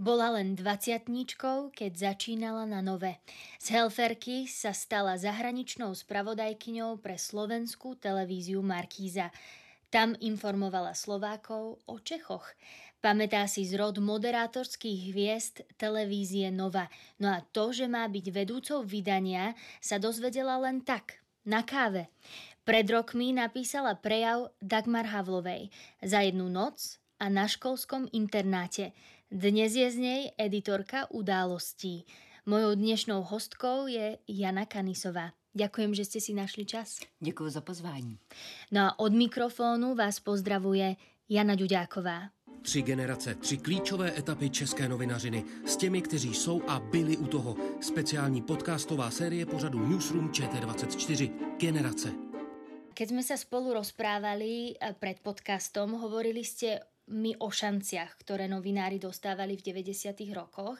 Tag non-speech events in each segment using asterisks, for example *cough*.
Bola len dvaciatníčkou, keď začínala na nové. Z helferky sa stala zahraničnou spravodajkyňou pre slovenskú televíziu Markíza. Tam informovala Slovákov o Čechoch. Pamätá si zrod moderátorských hviezd televízie Nova. No a to, že má byť vedúcou vydania, sa dozvedela len tak, na káve. Pred rokmi napísala prejav Dagmar Havlovej. Za jednu noc a na školskom internáte. Dnes je z nej editorka událostí. Mojou dnešnou hostkou je Jana Kanisová. Ďakujem, že ste si našli čas. Děkuji za pozvání. No a od mikrofónu vás pozdravuje Jana Ďuďáková. Tři generace, tři klíčové etapy české novinařiny s těmi, kteří jsou a byli u toho. Speciální podcastová série pořadu Newsroom ČT24. Generace. Keď sme sa spolu rozprávali eh, pred podcastom, hovorili ste mi o šanciach, ktoré novinári dostávali v 90. rokoch.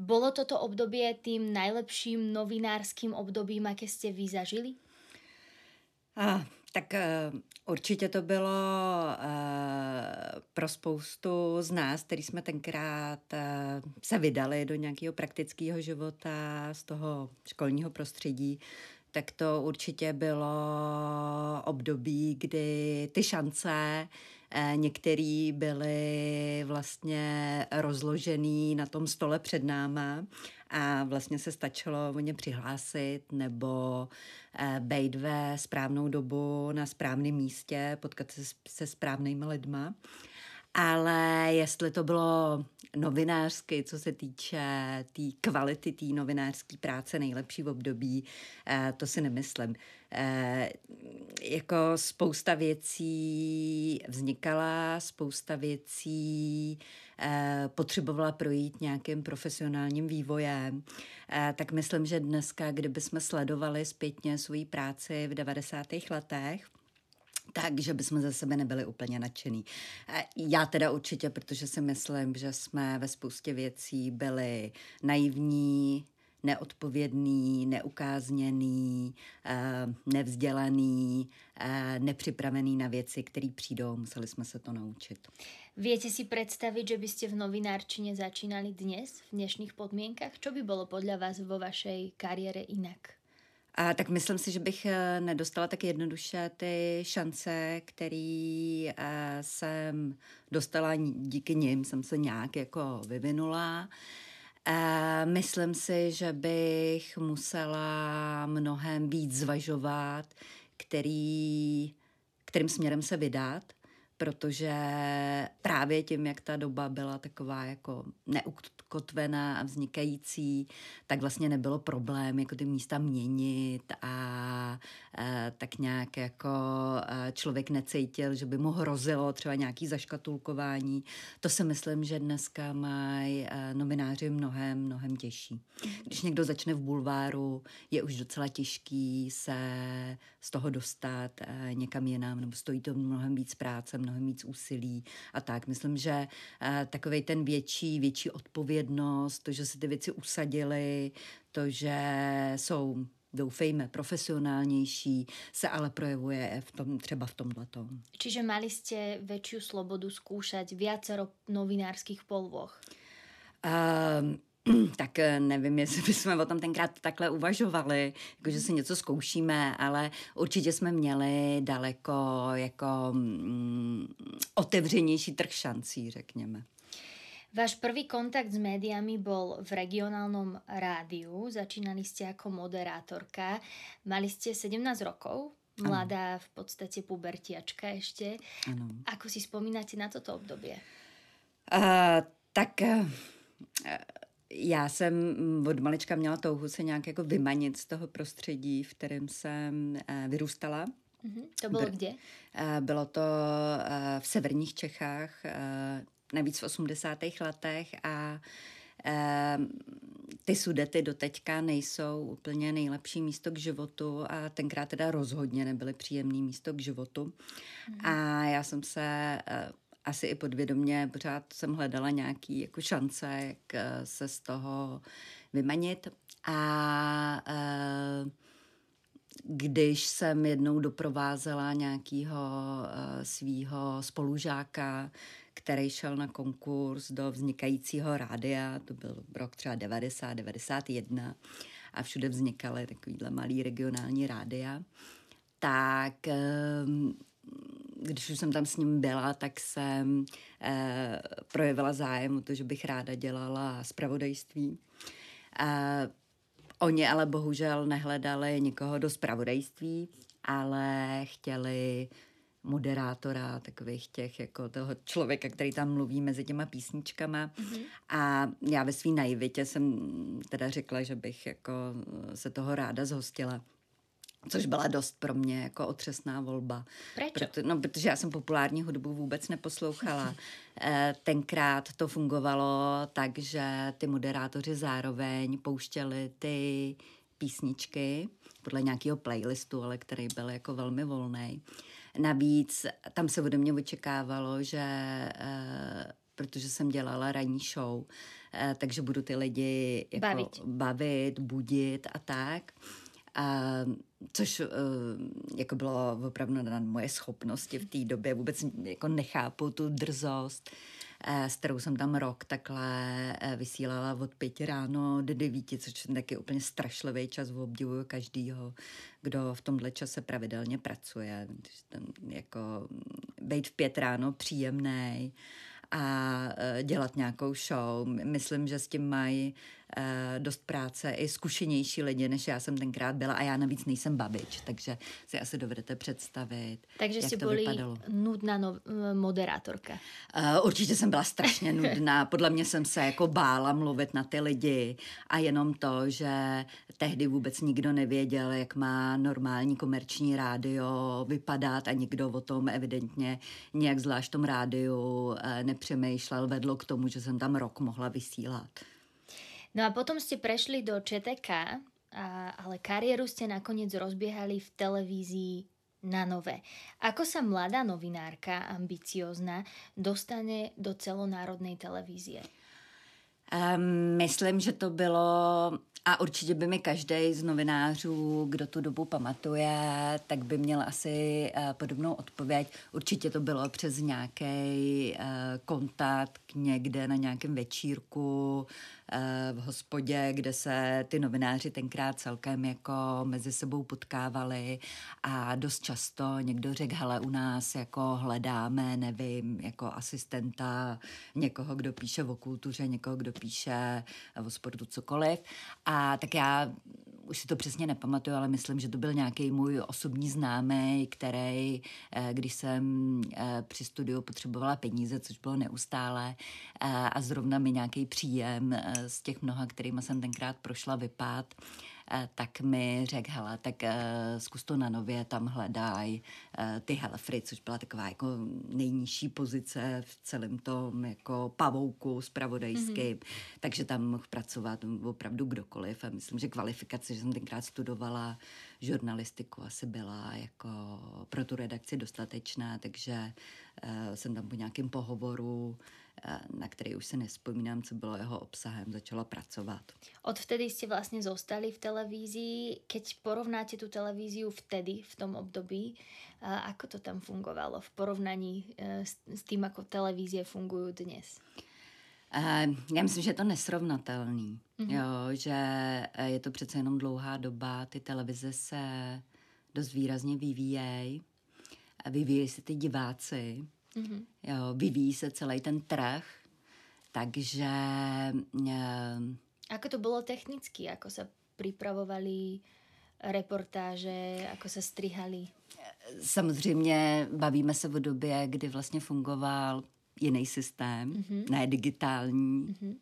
Bolo toto obdobie tým najlepším novinárským obdobím, aké ste vy zažili? A, tak uh, určitě to bylo uh, pro spoustu z nás, který jsme tenkrát uh, se vydali do nějakého praktického života z toho školního prostředí, tak to určitě bylo období, kdy ty šance eh, některé byly vlastně rozložený na tom stole před náma a vlastně se stačilo o ně přihlásit nebo eh, být ve správnou dobu na správném místě, potkat se se správnými lidma. Ale jestli to bylo novinářsky, co se týče té tý kvality té novinářské práce, nejlepší v období, eh, to si nemyslím. Eh, jako spousta věcí vznikala, spousta věcí eh, potřebovala projít nějakým profesionálním vývojem, tak myslím, že dneska, kdybychom sledovali zpětně svoji práci v 90. letech, takže bychom ze sebe nebyli úplně nadšený. Já teda určitě, protože si myslím, že jsme ve spoustě věcí byli naivní, neodpovědný, neukázněný, eh, nevzdělaný, eh, nepřipravený na věci, které přijdou. Museli jsme se to naučit. Viete si představit, že byste v novinárčině začínali dnes, v dnešních podmínkách? Co by bylo podle vás vo vašej kariére jinak? A tak myslím si, že bych eh, nedostala tak jednoduše ty šance, který eh, jsem dostala díky nim, jsem se nějak jako vyvinula. Eh, myslím si, že bych musela mnohem víc zvažovat, který, kterým směrem se vydat protože právě tím, jak ta doba byla taková jako neukotvená a vznikající, tak vlastně nebylo problém jako ty místa měnit a, a tak nějak jako člověk necítil, že by mu hrozilo třeba nějaký zaškatulkování. To si myslím, že dneska mají novináři mnohem, mnohem těžší. Když někdo začne v bulváru, je už docela těžký se z toho dostat někam jinam, nebo stojí to mnohem víc práce, mnohem víc úsilí a tak. Myslím, že takový ten větší, větší odpovědnost, to, že se ty věci usadily, to, že jsou doufejme, profesionálnější, se ale projevuje v tom, třeba v tomhle. Čiže mali jste větší slobodu zkoušet viacero novinářských polvoch? Uh, *clears throat* tak eh, nevím, jestli bychom o tom tenkrát takhle uvažovali, jako že si něco zkoušíme, ale určitě jsme měli daleko jako mm, otevřenější trh šancí, řekněme. Váš prvý kontakt s médiami bol v regionálnom rádiu. Začínali ste ako moderátorka. Mali ste 17 rokov, mladá v podstate pubertiačka ešte. Ano. Ako si spomínate na toto obdobie? Uh, tak uh, já jsem od malička měla touhu se nějak jako vymanit z toho prostředí, v kterém jsem eh, vyrůstala. Mm-hmm. To bylo kde? Bylo to v severních Čechách, navíc v 80. letech a ty sudety do teďka nejsou úplně nejlepší místo k životu a tenkrát teda rozhodně nebyly příjemný místo k životu. Mm. A já jsem se asi i podvědomě pořád jsem hledala nějaký jako šance, jak eh, se z toho vymanit. A uh, když jsem jednou doprovázela nějakého uh, svýho spolužáka, který šel na konkurs do vznikajícího rádia, to byl rok třeba 90, 91 a všude vznikaly takovýhle malý regionální rádia, tak uh, když už jsem tam s ním byla, tak jsem eh, projevila zájem o to, že bych ráda dělala zpravodajství. Eh, oni ale bohužel nehledali nikoho do zpravodajství, ale chtěli moderátora, takových těch, jako toho člověka, který tam mluví mezi těma písničkama. Mm-hmm. A já ve své naivitě jsem teda řekla, že bych jako se toho ráda zhostila. Což byla dost pro mě jako otřesná volba. Proč? Proto, no, protože já jsem populární hudbu vůbec neposlouchala. *laughs* Eh, tenkrát to fungovalo tak, že ty moderátoři zároveň pouštěli ty písničky podle nějakého playlistu, ale který byl jako velmi volný. Navíc tam se ode mě očekávalo, že eh, protože jsem dělala ranní show, eh, takže budu ty lidi jako bavit, bavit budit a tak. A, což uh, jako bylo opravdu na moje schopnosti v té době. Vůbec jako nechápu tu drzost, s kterou jsem tam rok takhle uh, vysílala od pěti ráno do devíti, což je taky úplně strašlivý čas. Obdivuju každýho, kdo v tomhle čase pravidelně pracuje. Ten, jako být v pět ráno příjemný a dělat nějakou show. Myslím, že s tím mají Eh, dost práce i zkušenější lidi, než já jsem tenkrát byla a já navíc nejsem babič, takže si asi dovedete představit, Takže jak si to byli vypadalo. nudná no, moderátorka. Uh, určitě jsem byla strašně *laughs* nudná. Podle mě jsem se jako bála mluvit na ty lidi a jenom to, že tehdy vůbec nikdo nevěděl, jak má normální komerční rádio vypadat a nikdo o tom evidentně nějak zvlášť v tom rádiu eh, nepřemýšlel, vedlo k tomu, že jsem tam rok mohla vysílat. No a potom ste prešli do ČTK, a, ale kariéru ste nakoniec rozbiehali v televízii na nové. Ako sa mladá novinárka, ambiciozná, dostane do celonárodnej televízie? Um, myslím, že to bylo a určitě by mi každý z novinářů, kdo tu dobu pamatuje, tak by měl asi uh, podobnou odpověď. Určitě to bylo přes nějaký uh, kontakt někde na nějakém večírku, v hospodě, kde se ty novináři tenkrát celkem jako mezi sebou potkávali a dost často někdo řekl, hele, u nás jako hledáme, nevím, jako asistenta, někoho, kdo píše o kultuře, někoho, kdo píše o sportu, cokoliv. A tak já už si to přesně nepamatuju, ale myslím, že to byl nějaký můj osobní známý, který, eh, když jsem eh, při studiu potřebovala peníze, což bylo neustále, eh, a zrovna mi nějaký příjem z těch mnoha, kterými jsem tenkrát prošla, vypad, tak mi řekl, hele, tak uh, zkus to na nově, tam hledaj uh, ty Helfry, což byla taková jako nejnižší pozice v celém tom jako pavouku spravodajským, mm-hmm. takže tam mohl pracovat opravdu kdokoliv a myslím, že kvalifikace, že jsem tenkrát studovala žurnalistiku, asi byla jako pro tu redakci dostatečná, takže jsem tam po nějakém pohovoru na který už se nespomínám, co bylo jeho obsahem, začala pracovat. Odvtedy jste vlastně zostali v televízii. Keď porovnáte tu televíziu vtedy, v tom období, ako to tam fungovalo v porovnaní e, s tím, ako televízie fungují dnes? Já myslím, že je to nesrovnatelný, mm-hmm. jo, že e, je to přece jenom dlouhá doba, ty televize se dost výrazně vyvíjejí, vyvíjejí se ty diváci, Mm-hmm. Jo, vyvíjí se celý ten trh, takže... Uh, Ako to bylo technicky? Ako se připravovali reportáže, ako se strihali? Samozřejmě bavíme se o době, kdy vlastně fungoval jiný systém, mm-hmm. ne digitální. Mm-hmm.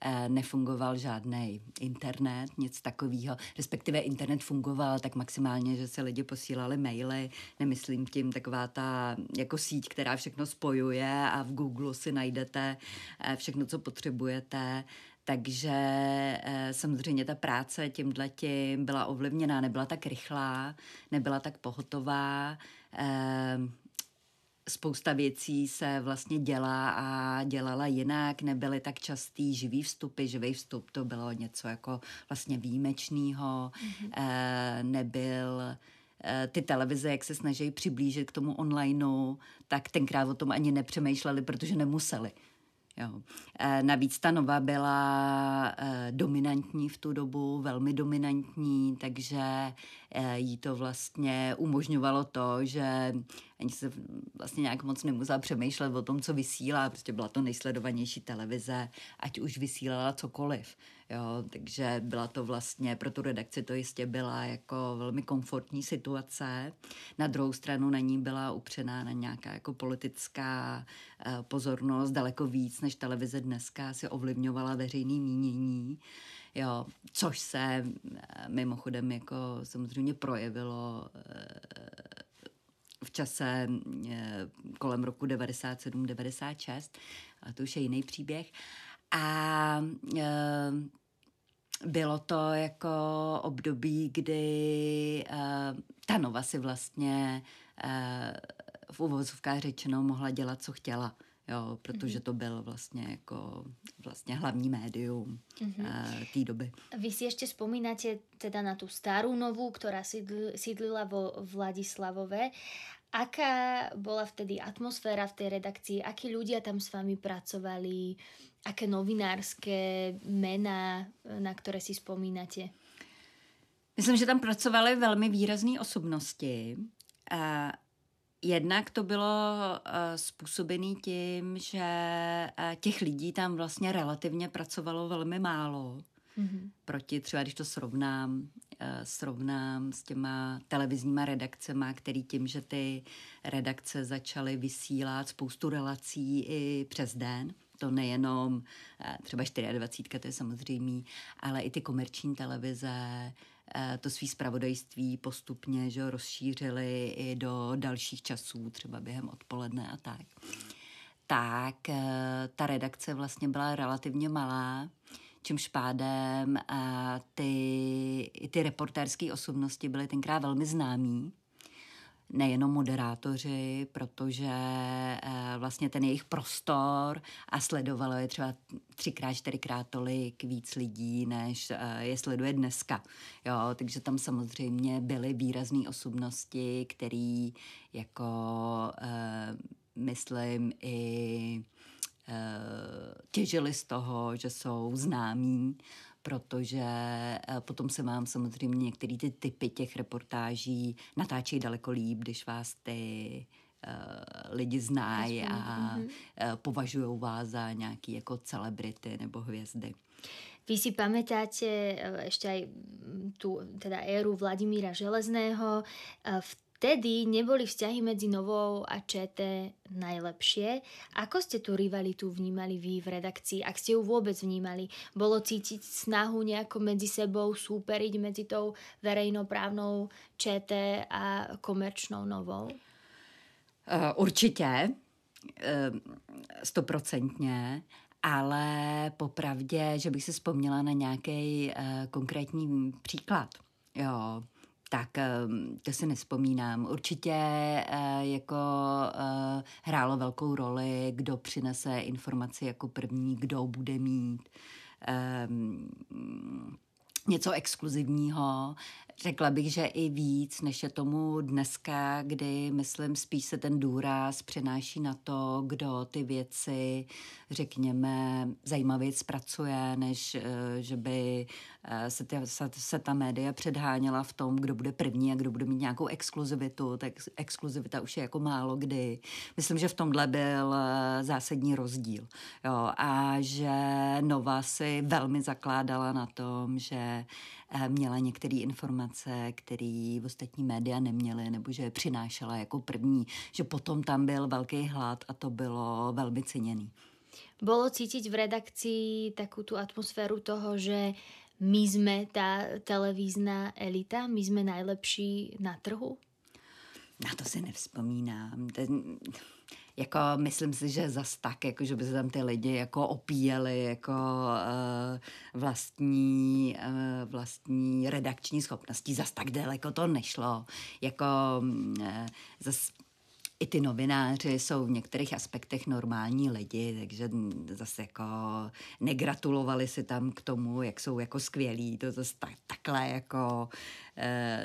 Eh, nefungoval žádný internet, nic takového. Respektive internet fungoval tak maximálně, že se lidi posílali maily. Nemyslím tím taková ta jako síť, která všechno spojuje a v Google si najdete eh, všechno, co potřebujete. Takže eh, samozřejmě ta práce tímhle tím byla ovlivněná, nebyla tak rychlá, nebyla tak pohotová spousta věcí se vlastně dělá a dělala jinak, nebyly tak častý živý vstupy, živý vstup to bylo něco jako vlastně výjimečného, mm-hmm. e, nebyl e, ty televize, jak se snaží přiblížit k tomu onlineu, tak tenkrát o tom ani nepřemýšleli, protože nemuseli. Jo. E, navíc ta Nova byla e, dominantní v tu dobu, velmi dominantní, takže e, jí to vlastně umožňovalo to, že ani se vlastně nějak moc nemusela přemýšlet o tom, co vysílá. Prostě byla to nejsledovanější televize, ať už vysílala cokoliv. Jo, takže byla to vlastně, pro tu redakci to jistě byla jako velmi komfortní situace. Na druhou stranu na ní byla upřená na nějaká jako politická uh, pozornost daleko víc, než televize dneska si ovlivňovala veřejný mínění. Jo, což se eh, mimochodem jako samozřejmě projevilo eh, v čase kolem roku 97-96, ale to už je jiný příběh. A e, bylo to jako období, kdy e, ta Nova si vlastně v uvozovkách řečeno mohla dělat, co chtěla. Jo, protože mhm. to byl vlastně jako vlastně hlavní médium mm-hmm. uh, té doby. Vy si ještě vzpomínáte teda na tu starou novu, která sídlila vo Vladislavove Aká bola vtedy atmosféra v tej redakcii? Akí ľudia tam s vami pracovali? Aké novinárské mená, na které si vzpomínate? Myslím, že tam pracovaly velmi výrazné osobnosti. jednak to bylo způsobené tím, že těch lidí tam vlastně relativně pracovalo velmi málo. Mm-hmm. Proti třeba, když to srovnám, srovnám s těma televizníma redakcemi, který tím, že ty redakce začaly vysílat spoustu relací i přes den, to nejenom uh, třeba 24, to je samozřejmý, ale i ty komerční televize, uh, to svý zpravodajství postupně že rozšířili i do dalších časů, třeba během odpoledne a tak. Tak ta redakce vlastně byla relativně malá čímž pádem a ty, ty reportérské osobnosti byly tenkrát velmi známí nejenom moderátoři, protože e, vlastně ten jejich prostor a sledovalo je třeba třikrát, čtyřikrát tolik víc lidí, než e, je sleduje dneska. Jo, takže tam samozřejmě byly výrazné osobnosti, které jako myslím i Eh, těžili z toho, že jsou známí, protože eh, potom se vám samozřejmě některé ty typy těch reportáží natáčejí daleko líp, když vás ty uh, lidi znají a uh, považují vás za nějaký jako celebrity nebo hvězdy. Vy si pamätáte ešte aj tú teda éru Vladimíra Železného. V vtedy neboli vzťahy medzi Novou a ČT najlepšie. Ako ste tú rivalitu vnímali vy v redakcii? Ak ste ju vôbec vnímali? Bolo cítiť snahu nejako medzi sebou súperiť medzi tou verejnoprávnou ČT a komerčnou Novou? Uh, určitě, stoprocentně, ale popravdě, že bych si vzpomněla na nějaký uh, konkrétní příklad. Jo, tak ehm, to si nespomínám. Určitě eh, jako eh, hrálo velkou roli, kdo přinese informaci jako první, kdo bude mít ehm, něco exkluzivního. Řekla bych, že i víc, než je tomu dneska, kdy, myslím, spíš se ten důraz přenáší na to, kdo ty věci, řekněme, zajímavě zpracuje, než eh, že by eh, se, ty, se, se ta média předháněla v tom, kdo bude první a kdo bude mít nějakou exkluzivitu. Tak exkluzivita už je jako málo kdy. Myslím, že v tomhle byl eh, zásadní rozdíl. Jo, a že Nova si velmi zakládala na tom, že měla některé informace, které ostatní média neměly, nebo že je přinášela jako první, že potom tam byl velký hlad a to bylo velmi ceněný. Bolo cítiť v redakcii takú tú atmosféru toho, že my sme tá televízna elita, my sme najlepší na trhu? Na to si nevzpomínám. Ten, jako myslím si, že zas tak, jako že by se tam ty lidi jako opíjeli jako uh, vlastní, uh, vlastní redakční schopností. Zas tak daleko to nešlo. Jako uh, zas i ty novináři jsou v některých aspektech normální lidi, takže zase jako negratulovali si tam k tomu, jak jsou jako skvělí. To zase tak, takhle jako,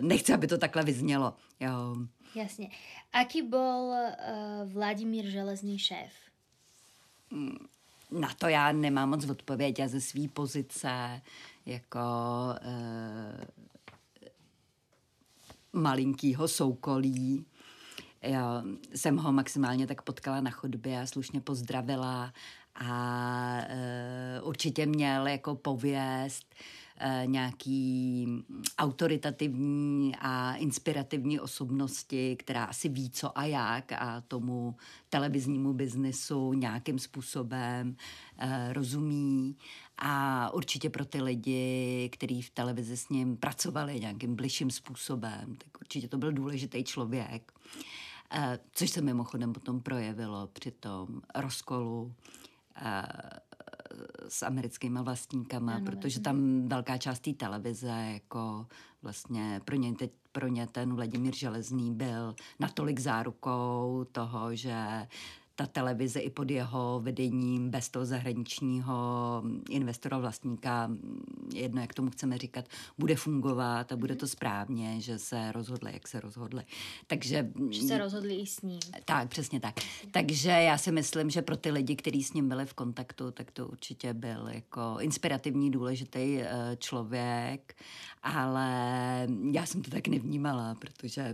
nechci, aby to takhle vyznělo. Jo. Jasne. Aký bol uh, Vladimír Železný šéf? Na to já nemám moc odpověď. Já ze své pozice jako uh, malinkýho soukolí já jsem ho maximálně tak potkala na chodbě a slušně pozdravila a uh, určitě měl jako pověst Eh, nějaký autoritativní a inspirativní osobnosti, která asi ví co a jak a tomu televiznímu biznesu nějakým způsobem uh, rozumí a určitě pro ty lidi, kteří v televizi s ním pracovali nějakým bližším způsobem, tak určitě to byl důležitý člověk. Uh, což se mimochodem potom projevilo při tom rozkolu s americkými vlastníkama, ano, protože tam velká část té televize, jako vlastně pro ně, teď, pro ně ten Vladimír Železný byl natolik zárukou toho, že ta televize i pod jeho vedením, bez toho zahraničního investora, vlastníka, jedno, jak tomu chceme říkat, bude fungovat a bude to správně, že se rozhodli, jak se rozhodli. Takže... Že se rozhodli i s ním. Tak, přesně tak. Takže já si myslím, že pro ty lidi, kteří s ním byli v kontaktu, tak to určitě byl jako inspirativní, důležitý eh, člověk, ale já jsem to tak nevnímala, protože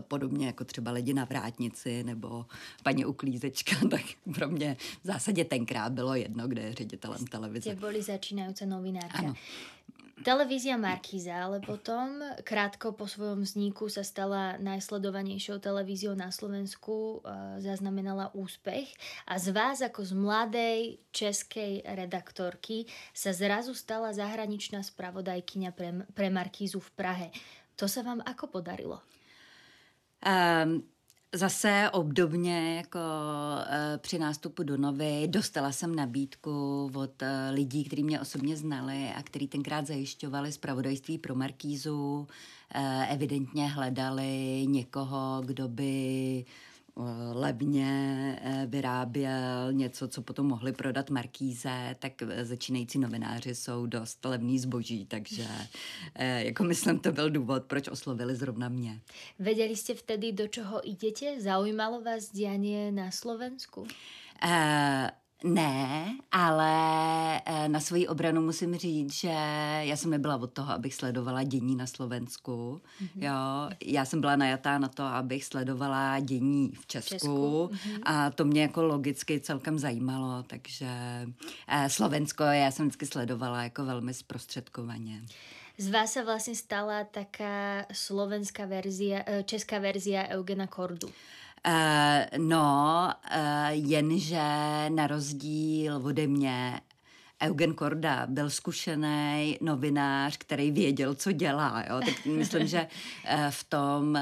podobně jako třeba lidi na vrátnici nebo paní uklízečka, *laughs* tak pro mě v zásadě tenkrát bylo jedno, kde je ředitelem televize. Ste boli začínajúca novinárka. Ano. Televízia Markíza, ale potom krátko po svojom vzniku sa stala najsledovanejšou televíziou na Slovensku, eh, zaznamenala úspech a z vás ako z mladej českej redaktorky sa zrazu stala zahraničná spravodajkyňa pre, pre Markízu v Prahe. To sa vám ako podarilo? Um, Zase obdobně jako uh, při nástupu do Novy dostala jsem nabídku od uh, lidí, kteří mě osobně znali a kteří tenkrát zajišťovali zpravodajství pro Markízu. Uh, evidentně hledali někoho, kdo by Eh, levně eh, vyráběl něco, co potom mohli prodat Markíze, tak eh, začínající novináři jsou dost levný zboží, takže jako myslím, to byl důvod, proč oslovili zrovna mě. Věděli jste vtedy, do čeho jdete? Zaujímalo vás dění na Slovensku? Uh, ne, ale eh, na svoji obranu musím říct, že já jsem nebyla od toho, abych sledovala dění na Slovensku. Mm-hmm. Jo, já jsem byla najatá na to, abych sledovala dění v Česku, v Česku. Mm-hmm. a to mě jako logicky celkem zajímalo, takže eh, Slovensko já jsem vždycky sledovala jako velmi zprostředkovaně. Z vás se vlastně stala taká slovenská verzia, eh, česká verzia Eugena Kordu. Uh, no, uh, jenže na rozdíl ode mě Eugen Korda byl zkušený novinář, který věděl, co dělá. Jo? Tak myslím, že uh, v tom uh,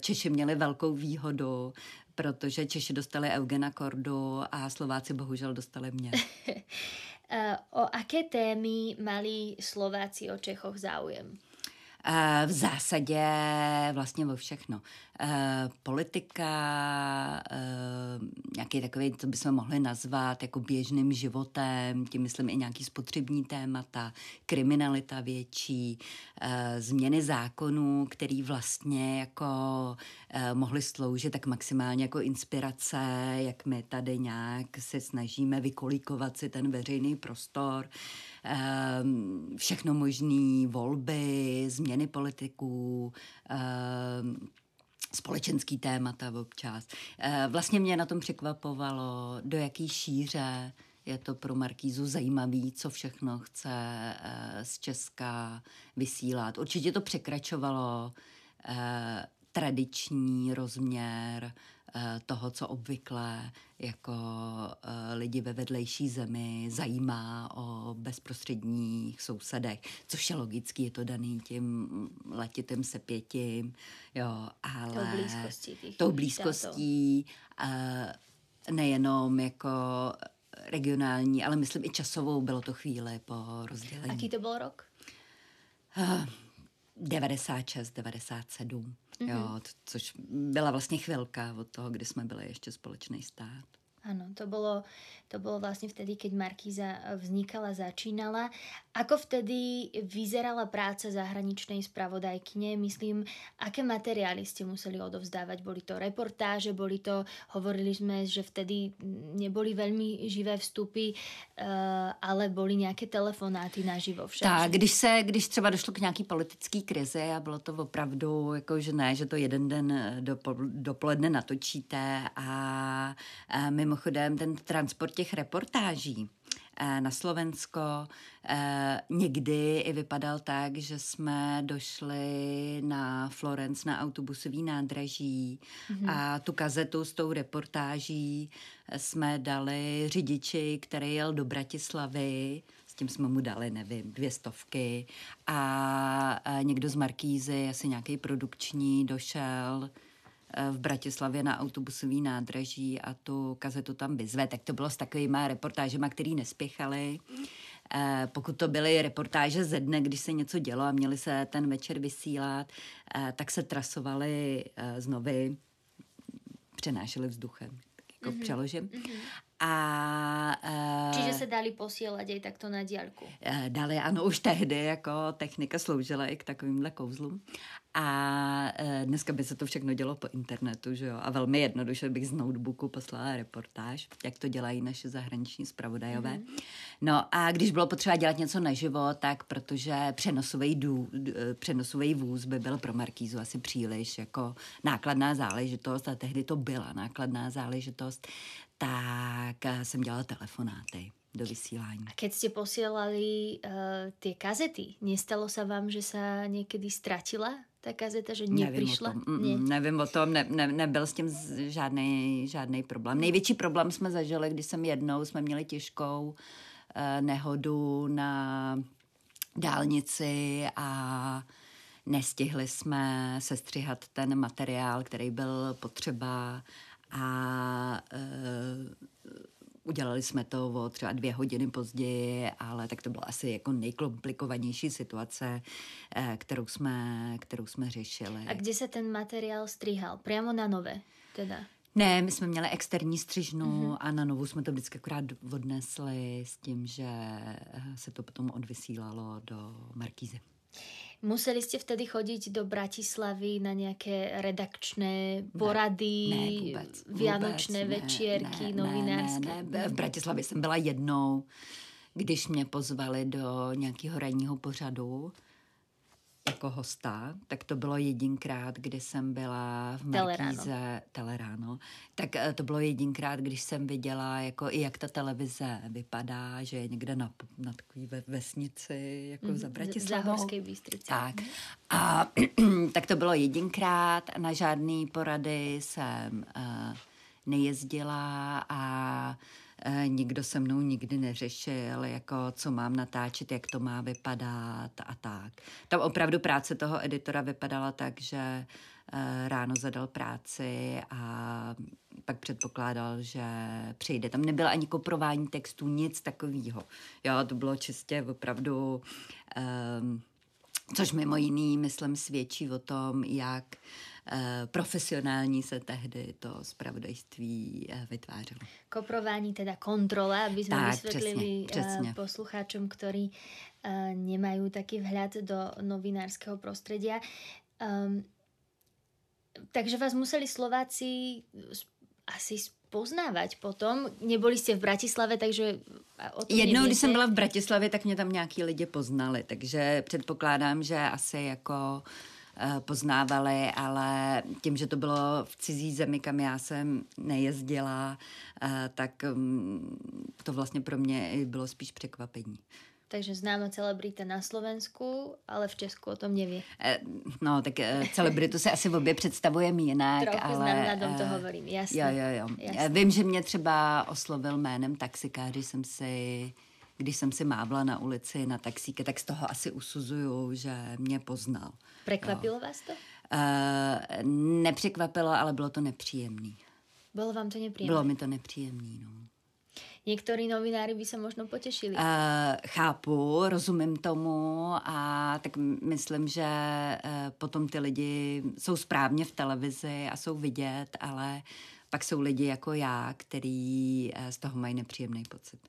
Češi měli velkou výhodu, protože Češi dostali Eugena Kordu a Slováci bohužel dostali mě. *laughs* o aké témy mali Slováci o Čechoch záujem? V zásadě vlastně o všechno. Eh, politika, eh, nějaký takový, co bychom mohli nazvat jako běžným životem, tím myslím i nějaký spotřební témata, kriminalita větší, eh, změny zákonů, který vlastně jako mohly sloužit tak maximálně jako inspirace, jak my tady nějak se snažíme vykolíkovat si ten veřejný prostor, všechno možné volby, změny politiků, společenský témata občas. Eh, vlastně mě na tom překvapovalo, do jaký šíře je to pro Markízu zajímavý, co všechno chce eh, z Česka vysílat. Určitě to překračovalo eh, tradiční rozměr toho, co obvykle jako eh, lidi ve vedlejší zemi zajímá o bezprostředních sousedech, což je logický, je to daný tím letitým sepětím, jo, ale... Tou blízkostí. Tou blízkostí, nejenom jako regionální, ale myslím i časovou, bylo to chvíli po rozdělení. Aký to byl rok? 96, 97, mm-hmm. jo, což byla vlastně chvilka od toho, kdy jsme byli ještě společný stát. Áno, to bolo, to bolo vlastne vtedy, keď Markíza vznikala, začínala. Ako vtedy vyzerala práca zahraničnej spravodajkyne? Myslím, aké materiály ste museli odovzdávať? Boli to reportáže, boli to, hovorili sme, že vtedy neboli veľmi živé vstupy, uh, ale boli nějaké telefonáty naživo však. Tak, když se, když třeba došlo k nějaký politický krizi a bylo to opravdu, jako že ne, že to jeden den dopoledne natočíte a, a mimo mimochodem ten transport těch reportáží eh, na Slovensko eh, někdy i vypadal tak, že jsme došli na Florence na autobusový nádraží mm-hmm. a tu kazetu s tou reportáží jsme dali řidiči, který jel do Bratislavy, s tím jsme mu dali, nevím, dvě stovky a někdo z Markízy, asi nějaký produkční, došel Eh, v Bratislavě na autobusový nádraží a tu kazetu tam vyzve, tak to bylo s takovými reportážemi, který nespěchali. Eh, pokud to byly reportáže ze dne, když se něco dělo a měli se ten večer vysílat, eh, tak se trasovali znovu, přenášeli vzduchem jako mm-hmm. přeložím. Mm-hmm. A, uh, Čiže se dali posílat i takto na diálku? Uh, dali, ano, už tehdy jako technika sloužila i k takovýmhle kouzlům. A uh, dneska by se to všechno dělo po internetu, že jo? A velmi jednoduše bych z notebooku poslala reportáž, jak to dělají naše zahraniční zpravodajové. Mm-hmm. No a když bylo potřeba dělat něco naživo, tak protože přenosový, dů, přenosový vůz by byl pro Markízu asi příliš jako nákladná záležitost a tehdy to byla nákladná záležitost, tak eh, jsem dělala telefonáty do vysílání. A keď ste posielali uh, tie kazety, nestalo sa vám, že sa někdy ztratila ta kazeta, že neprišla? Nevím o tom, ne. nevím o tom ne, ne, nebyl s tím žádný, žádný problém. Největší problém jsme zažili, když jsem jednou, jsme měli těžkou uh, nehodu na dálnici a nestihli jsme sestřihat ten materiál, který byl potřeba a uh, udělali jsme to o třeba dvě hodiny později, ale tak to byla asi jako nejkomplikovanější situace, uh, kterou jsme, kterou jsme řešili. A kde se ten materiál strihal? Priamo na nové teda? Ne, my jsme měli externí střižnu mm-hmm. a na novou jsme to vždycky akorát odnesli s tím, že eh, se to potom odvysílalo do Markízy. Museli ste vtedy chodiť do Bratislavy na nejaké redakčné porady, ne, ne, vůbec, vianočné vůbec, večierky ne, ne, novinárské? Ne, ne, ne. V Bratislavě jsem byla jednou, když mě pozvali do nějakého ranního pořadu jako hosta, tak to bylo jedinkrát, kdy jsem byla v Markíze, Teleráno, tak eh, to bylo jedinkrát, když jsem viděla, jako i jak ta televize vypadá, že je někde na, na takový ve, vesnici, jako mm, za Bratislavou. Za. Tak. A *clears throat* tak to bylo jedinkrát, na žádný porady jsem uh, nejezdila a nikdo se mnou nikdy neřešil, jako co mám natáčet, jak to má vypadat a tak. Tam opravdu práce toho editora vypadala tak, že eh, ráno zadal práci a pak předpokládal, že přijde. Tam nebyla ani koprování textů, nic takového. Jo, to bylo čistě opravdu, um, což mimo jiný, myslím, svědčí o tom, jak Eh, profesionální se tehdy to zpravodajství eh, vytvářelo. Koprování, teda kontrola, aby jsme tak, vysvětlili přesně, eh, přesně. posluchačům, ktorí nemají taký vhľad do novinářského prostředí. Um, takže vás museli Slováci asi poznávať potom. Neboli jste v Bratislave, takže o tom Jednou, když jsem byla v Bratislavě, tak mě tam nějaký lidi poznali, takže předpokládám, že asi jako uh, Eh, poznávali, ale tím, že to bylo v cizí zemi, kam já jsem nejezdila, eh, tak mm, to vlastně pro mě bylo spíš překvapení. Takže známa celebrita na Slovensku, ale v Česku o tom nevie. Eh, no, tak eh, celebritu se asi v obě představujeme jinak, Trochu ale... znám, na tom to eh, hovorím, jasně. Jo, jo, jo. Jasně. Vím, že mě třeba oslovil jménem taxikář, když jsem si když jsem si mávla na ulici na taxíke, tak z toho asi usuzuju, že mě poznal. Prekvapilo jo. vás to? Uh, nepřekvapilo, ale bylo to nepříjemný. Bylo vám to nepříjemné? Bylo mi to nepříjemný, no. Někteří novináři by se možno potěšili. Uh, chápu, rozumím tomu a tak myslím, že uh, potom ty lidi jsou správně v televizi a jsou vidět, ale pak jsou lidi jako já, který uh, z toho mají nepříjemný pocit.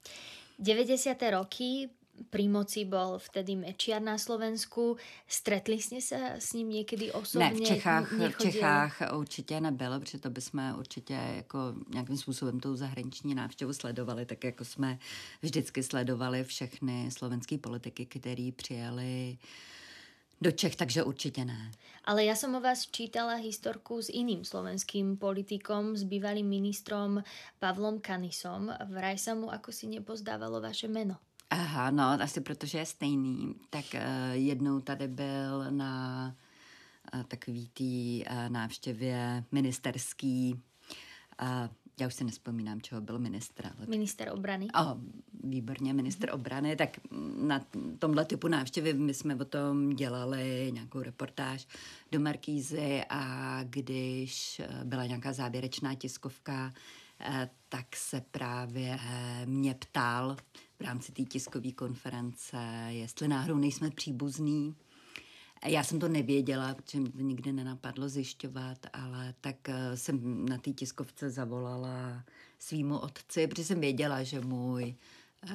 90. roky pri moci bol vtedy Mečiar na Slovensku. Stretli ste sa s ním někdy osobně? Ne, v Čechách, v Čechách určitě nebyl, protože to bychom určitě jako nějakým způsobem tou zahraniční návštěvu sledovali, tak jako jsme vždycky sledovali všechny slovenské politiky, které přijeli do Čech, takže určitě ne. Ale já jsem o vás čítala historku s iným slovenským politikom, s bývalým ministrom Pavlom Kanisom. Vraj sa mu ako si nepozdávalo vaše meno. Aha, no, asi protože je stejný. Tak uh, jednou tady byl na uh, takový tý uh, návštěvě ministerský uh, já už si nespomínám, čeho byl ministr. Ale... Minister obrany. Oh, výborně, minister obrany. Tak na tomhle typu návštěvy my jsme o tom dělali nějakou reportáž do Markízy a když byla nějaká závěrečná tiskovka, tak se právě mě ptal v rámci té tiskové konference, jestli náhodou nejsme příbuzní. Já jsem to nevěděla, protože mě to nikdy nenapadlo zjišťovat, ale tak eh, jsem na té tiskovce zavolala svýmu otci, protože jsem věděla, že můj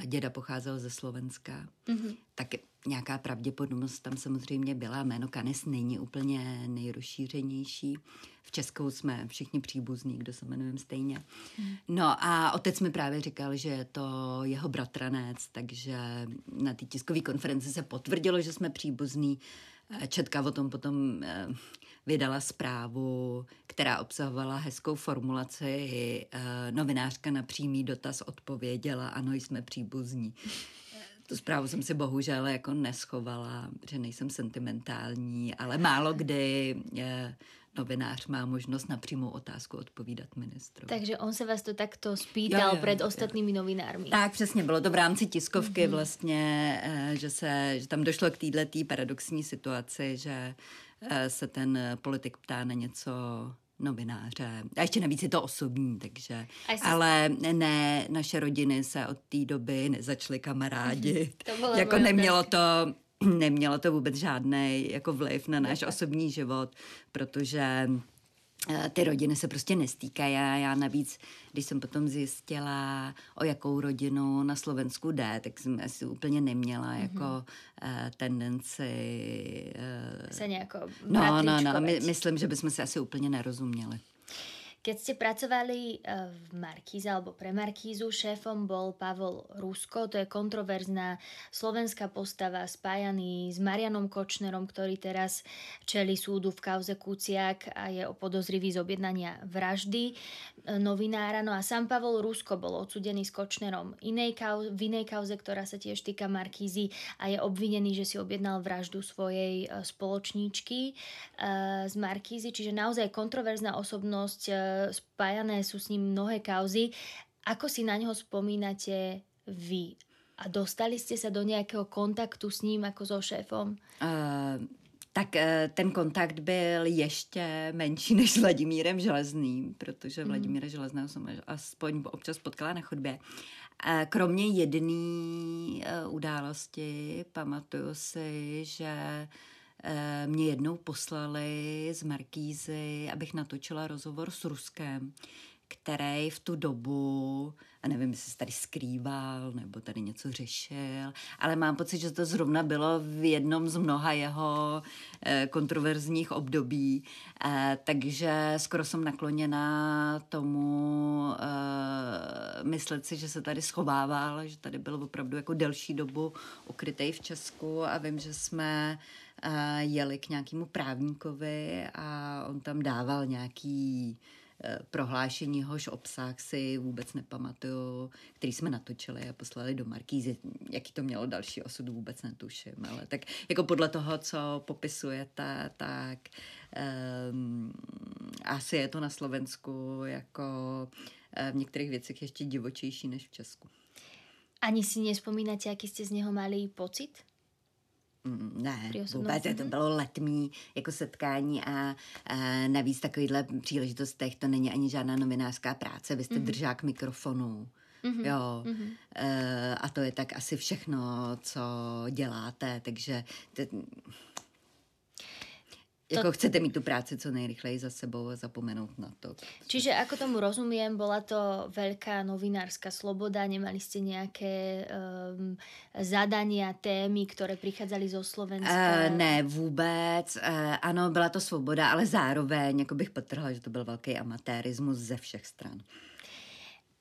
eh, děda pocházel ze Slovenska. Mm-hmm. Tak nějaká pravděpodobnost tam samozřejmě byla. Jméno Kanis není úplně nejrozšířenější. V Česku jsme všichni příbuzní, kdo se jmenujeme stejně. Mm. No a otec mi právě říkal, že je to jeho bratranec, takže na té tiskové konferenci se potvrdilo, že jsme příbuzní. Četka o tom potom eh, vydala zprávu, která obsahovala hezkou formulaci. Eh, novinářka na přímý dotaz odpověděla, ano, jsme příbuzní. Tu zprávu jsem si bohužel jako neschovala, že nejsem sentimentální, ale málo kdy novinář má možnost na přímou otázku odpovídat ministru. Takže on se vás to takto spýtal jo, jo, před ostatními jo. novinármi. Tak přesně, bylo to v rámci tiskovky mm-hmm. vlastně, eh, že, se, že tam došlo k této paradoxní situaci, že eh, se ten politik ptá na něco novináře. A ještě navíc je to osobní, takže... Ale ne, naše rodiny se od té doby nezačaly kamarádi. to jako nemělo to *clears throat* nemělo to vůbec žádný jako vliv na náš osobní život, protože eh, ty rodiny se prostě nestýkají. Já navíc, když jsem potom zjistila, o jakou rodinu na Slovensku jde, tak jsem asi úplně neměla mm-hmm. jako uh, tendenci... Uh, se nějako No, no, no, my, myslím, že bychom se asi úplně nerozuměli. Keď ste pracovali eh, v Markíze alebo pre Markízu, šéfom bol Pavol Rusko, to je kontroverzná slovenská postava spájaný s Marianom Kočnerom, ktorý teraz čeli súdu v kauze Kuciak a je podozrivý z objednania vraždy eh, novinára. No a sám Pavol Rusko bol odsudený s Kočnerom inej kauze, v inej kauze, ktorá sa tiež týka Markízy a je obvinený, že si objednal vraždu svojej eh, spoločníčky z Markízy, čiže naozaj kontroverzná osobnosť spájané sú s ním mnohé kauzy. Ako si na neho spomínate vy? A dostali ste sa do nějakého kontaktu s ním jako so šéfom? Uh, tak uh, ten kontakt byl ještě menší než s Vladimírem Železným, protože mm. Vladimíra Železného jsem aspoň občas potkala na chodbě. Kromě jedné uh, události pamatuju si, že mě jednou poslali z Markízy, abych natočila rozhovor s Ruskem, který v tu dobu, a nevím, jestli se tady skrýval nebo tady něco řešil, ale mám pocit, že to zrovna bylo v jednom z mnoha jeho eh, kontroverzních období, eh, takže skoro jsem nakloněna tomu myslet si, že se tady schovával, že tady byl opravdu jako delší dobu ukrytej v Česku a vím, že jsme jeli k nějakému právníkovi a on tam dával nějaký eh, prohlášení, jehož obsah si vůbec nepamatuju, který jsme natočili a poslali do Markízy. Jaký to mělo další osud, vůbec netuším. Ale tak jako podle toho, co popisujete, tak um, asi je to na Slovensku jako eh, v některých věcech ještě divočejší než v Česku. Ani si nespomínáte, jaký jste z něho mali pocit? Mm, ne, vůbec to bylo letmý jako setkání a, a navíc takovýhle příležitostech to není ani žádná novinářská práce, vy jste mm-hmm. držák mikrofonu. Mm-hmm. Jo. Mm-hmm. E, a to je tak asi všechno, co děláte, takže te, jako to... chcete mít tu práci co nejrychleji za sebou a zapomenout na to. Čiže ako tomu rozumiem, bola to veľká novinárska sloboda, nemali ste nejaké um, zadania, témy, které přicházely zo Slovenska? Uh, ne, vůbec. Uh, ano, byla to svoboda, ale zároveň jako bych potrhla, že to byl velký amatérismus ze všech stran.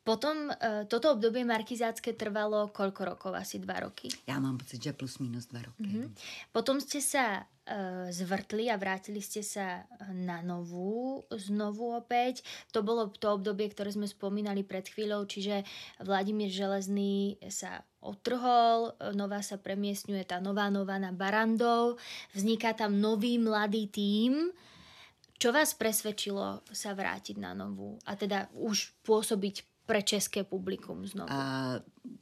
Potom uh, toto obdobie markizácké trvalo koľko rokov? Asi dva roky? Já mám pocit, že plus minus dva roky. Mm-hmm. Potom ste sa uh, zvrtli a vrátili ste sa na novú, znovu opäť. To bolo to obdobie, ktoré sme spomínali pred chvíľou, čiže Vladimír Železný sa otrhol, nová sa premiesňuje tá nová nová na Barandov, vzniká tam nový mladý tím, čo vás presvedčilo sa vrátiť na novú a teda už pôsobiť pre české publikum znovu? A,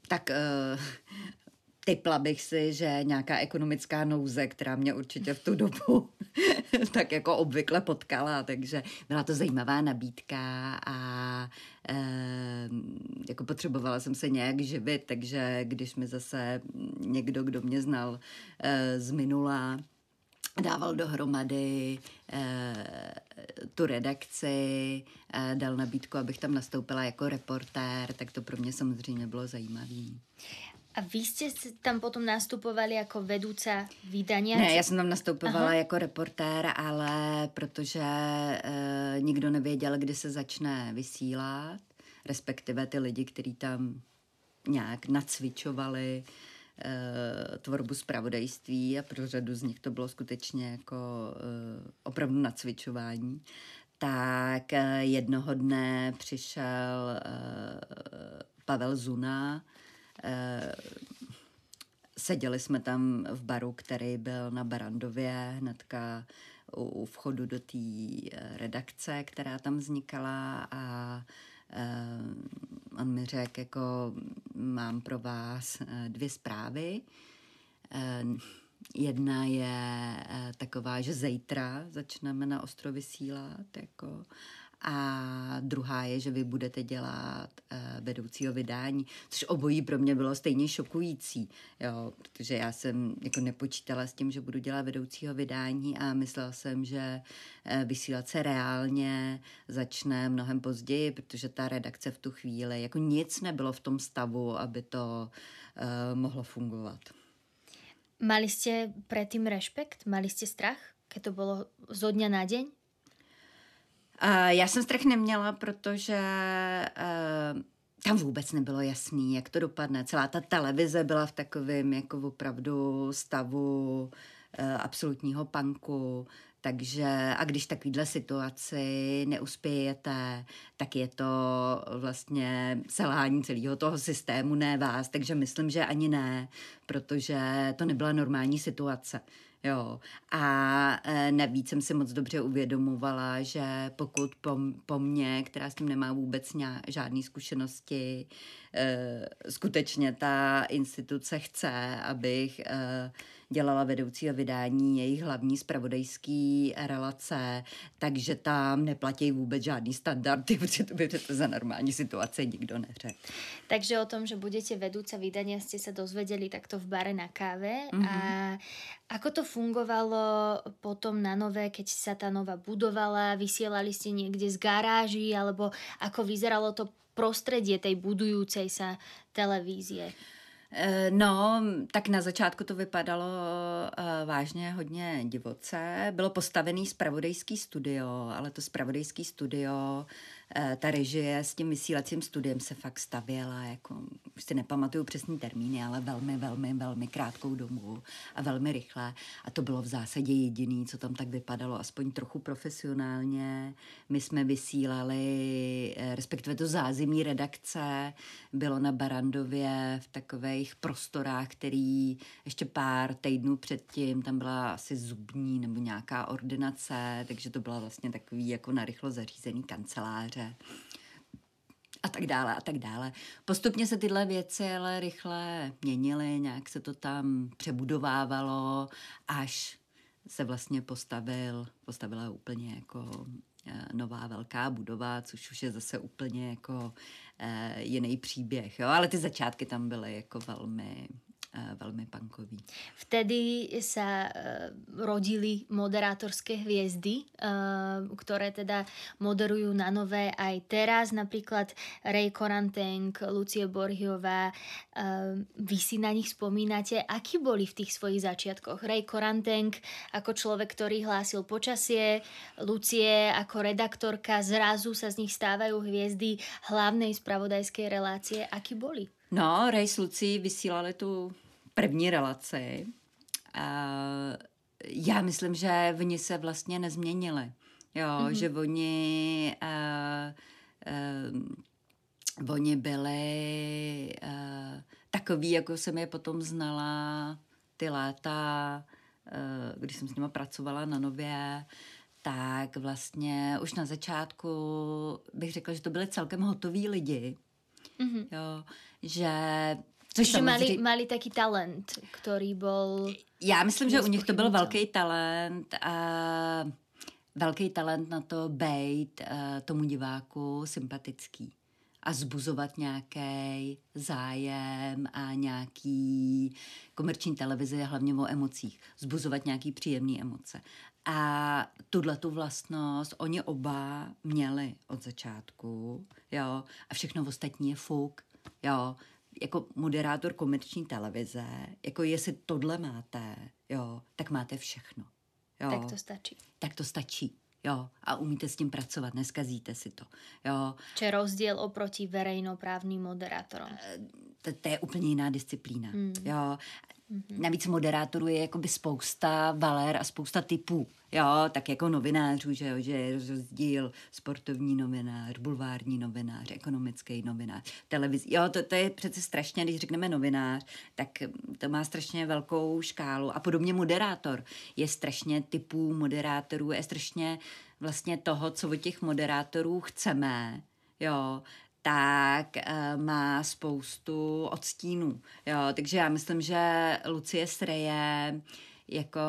tak uh, typla bych si, že nějaká ekonomická nouze, která mě určitě v tu dobu *laughs* tak jako obvykle potkala, takže byla to zajímavá nabídka a e, jako potřebovala jsem se nějak živit, takže když mi zase někdo, kdo mě znal e, z minula, dával dohromady e, tu redakci, e, dal nabídku, abych tam nastoupila jako reportér, tak to pro mě samozřejmě bylo zajímavé. A vy jste tam potom nastupovali jako vedoucí vydání? Ne, já jsem tam nastupovala Aha. jako reportér, ale protože e, nikdo nevěděl, kdy se začne vysílat, respektive ty lidi, kteří tam nějak nacvičovali, Eh, tvorbu zpravodajství a pro řadu z nich to bylo skutečně jako eh, opravdu nacvičování, tak eh, jednoho dne přišel Pavel Zuna, seděli jsme tam v baru, který byl na Barandově, hnedka u vchodu do té redakce, která tam vznikala a on mi řekl, jako mám pro vás eh, dvě zprávy. Eh, jedna je eh, taková, že zítra začneme na ostrovy vysílat, jako a druhá je, že vy budete dělat uh, vedoucího vydání, což obojí pro mě bylo stejně šokující, jo, protože já jsem jako nepočítala s tím, že budu dělat vedoucího vydání a myslela jsem, že uh, vysílat se reálně začne mnohem později, protože ta redakce v tu chvíli, jako nic nebylo v tom stavu, aby to uh, mohlo fungovat. Mali jste předtím respekt? Mali jste strach, když to bylo zo dňa na deň? Uh, já jsem strach neměla, protože uh, tam vůbec nebylo jasný, jak to dopadne. Celá ta televize byla v takovém jako opravdu stavu uh, absolutního panku. Takže a když takovýhle situaci neuspějete, tak je to vlastně selhání celého toho systému, ne vás. Takže myslím, že ani ne, protože to nebyla normální situace. Jo. A e, navíc jsem si moc dobře uvědomovala, že pokud po, po mně, která s tím nemá vůbec žádné zkušenosti, e, skutečně ta instituce chce, abych e, dělala vedoucího vydání jejich hlavní spravodajský relace, takže tam neplatí vůbec žádný standardy, *laughs* protože to by to za normální situace nikdo neřekl. Takže o tom, že budete vedoucí vydání, jste se dozvěděli takto v bare na káve. Mm-hmm. A ako to fungovalo potom na nové, keď sa ta nova budovala, vysielali ste niekde z garáží, alebo ako vyzeralo to prostredie tej budujúcej sa televízie? Eh, no, tak na začátku to vypadalo uh, vážně hodně divoce. Bylo postavený spravodajský studio, ale to spravodajský studio eh, ta režie s tím vysílacím studiem se fakt stavěla, jako, už si nepamatuju přesný termíny, ale velmi, velmi, velmi krátkou dobu a velmi rychle. A to bylo v zásadě jediný, co tam tak vypadalo, aspoň trochu profesionálně. My jsme vysílali, eh, respektive to zázemí redakce bylo na Barandově v takových prostorách, který ještě pár týdnů předtím, tam byla asi zubní nebo nějaká ordinace, takže to byla vlastně takový jako narychlo zařízený kanceláře a tak dále a tak dále. Postupně se tyhle věci ale rychle měnily, nějak se to tam přebudovávalo, až se vlastně postavil, postavila úplně jako eh, nová velká budova, což už je zase úplně jako eh, jiný příběh. Jo? Ale ty začátky tam byly jako velmi, velmi punkový. Vtedy sa eh, rodili moderátorské hviezdy, eh, ktoré teda moderujú na nové aj teraz, napríklad Ray Korantenk, Lucie Borhiová. Vy si na nich spomínate, akí boli v tých svojich začiatkoch? Ray Korantenk ako človek, ktorý hlásil počasie, Lucie ako redaktorka, zrazu sa z nich stávajú hviezdy hlavnej spravodajskej relácie. Akí boli? No, Ray s Lucí vysílali tu první relaci. Já myslím, že oni se vlastně nezměnili. Jo, mm-hmm. že oni uh, uh, oni byli uh, takový, jako jsem je potom znala ty léta, uh, když jsem s nimi pracovala na Nově, tak vlastně už na začátku bych řekla, že to byly celkem hotoví lidi. Mm-hmm. Jo, že Což že mali, mali taký talent, který byl... Já myslím, že u nich to byl velký talent a velký talent na to být uh, tomu diváku sympatický a zbuzovat nějaký zájem a nějaký komerční televize, hlavně o emocích, zbuzovat nějaký příjemné emoce. A tuhle tu vlastnost oni oba měli od začátku, jo, a všechno ostatní je fuk, jo, jako moderátor komerční televize, jako jestli tohle máte, jo, tak máte všechno. Jo. Tak to stačí. Tak to stačí. Jo, a umíte s tím pracovat, neskazíte si to. Jo. Čiže rozdíl oproti verejnoprávním moderátorům. Eh, to, to je úplně jiná disciplína. Mm. Jo. Mm-hmm. Navíc moderátorů je jakoby spousta valer a spousta typů. Jo, tak jako novinářů, že, jo, že je rozdíl sportovní novinář, bulvární novinář, ekonomický novinář, televizi. Jo, to, to je přece strašně, když řekneme novinář, tak to má strašně velkou škálu. A podobně moderátor. Je strašně typů moderátorů, je strašně vlastně toho, co od těch moderátorů chceme. Jo, tak uh, má spoustu odstínů. Jo, takže já myslím, že Lucie Sreje jako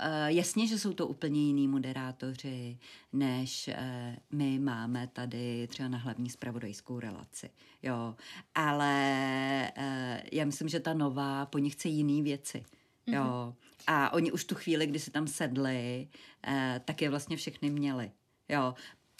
uh, jasně, že jsou to úplně jiný moderátoři, než uh, my máme tady třeba na hlavní spravodajskou relaci. Jo, ale uh, já myslím, že ta nová po nich chce jiný věci. Mm-hmm. Jo, a oni už tu chvíli, kdy se tam sedli, uh, tak je vlastně všechny měli. Jo,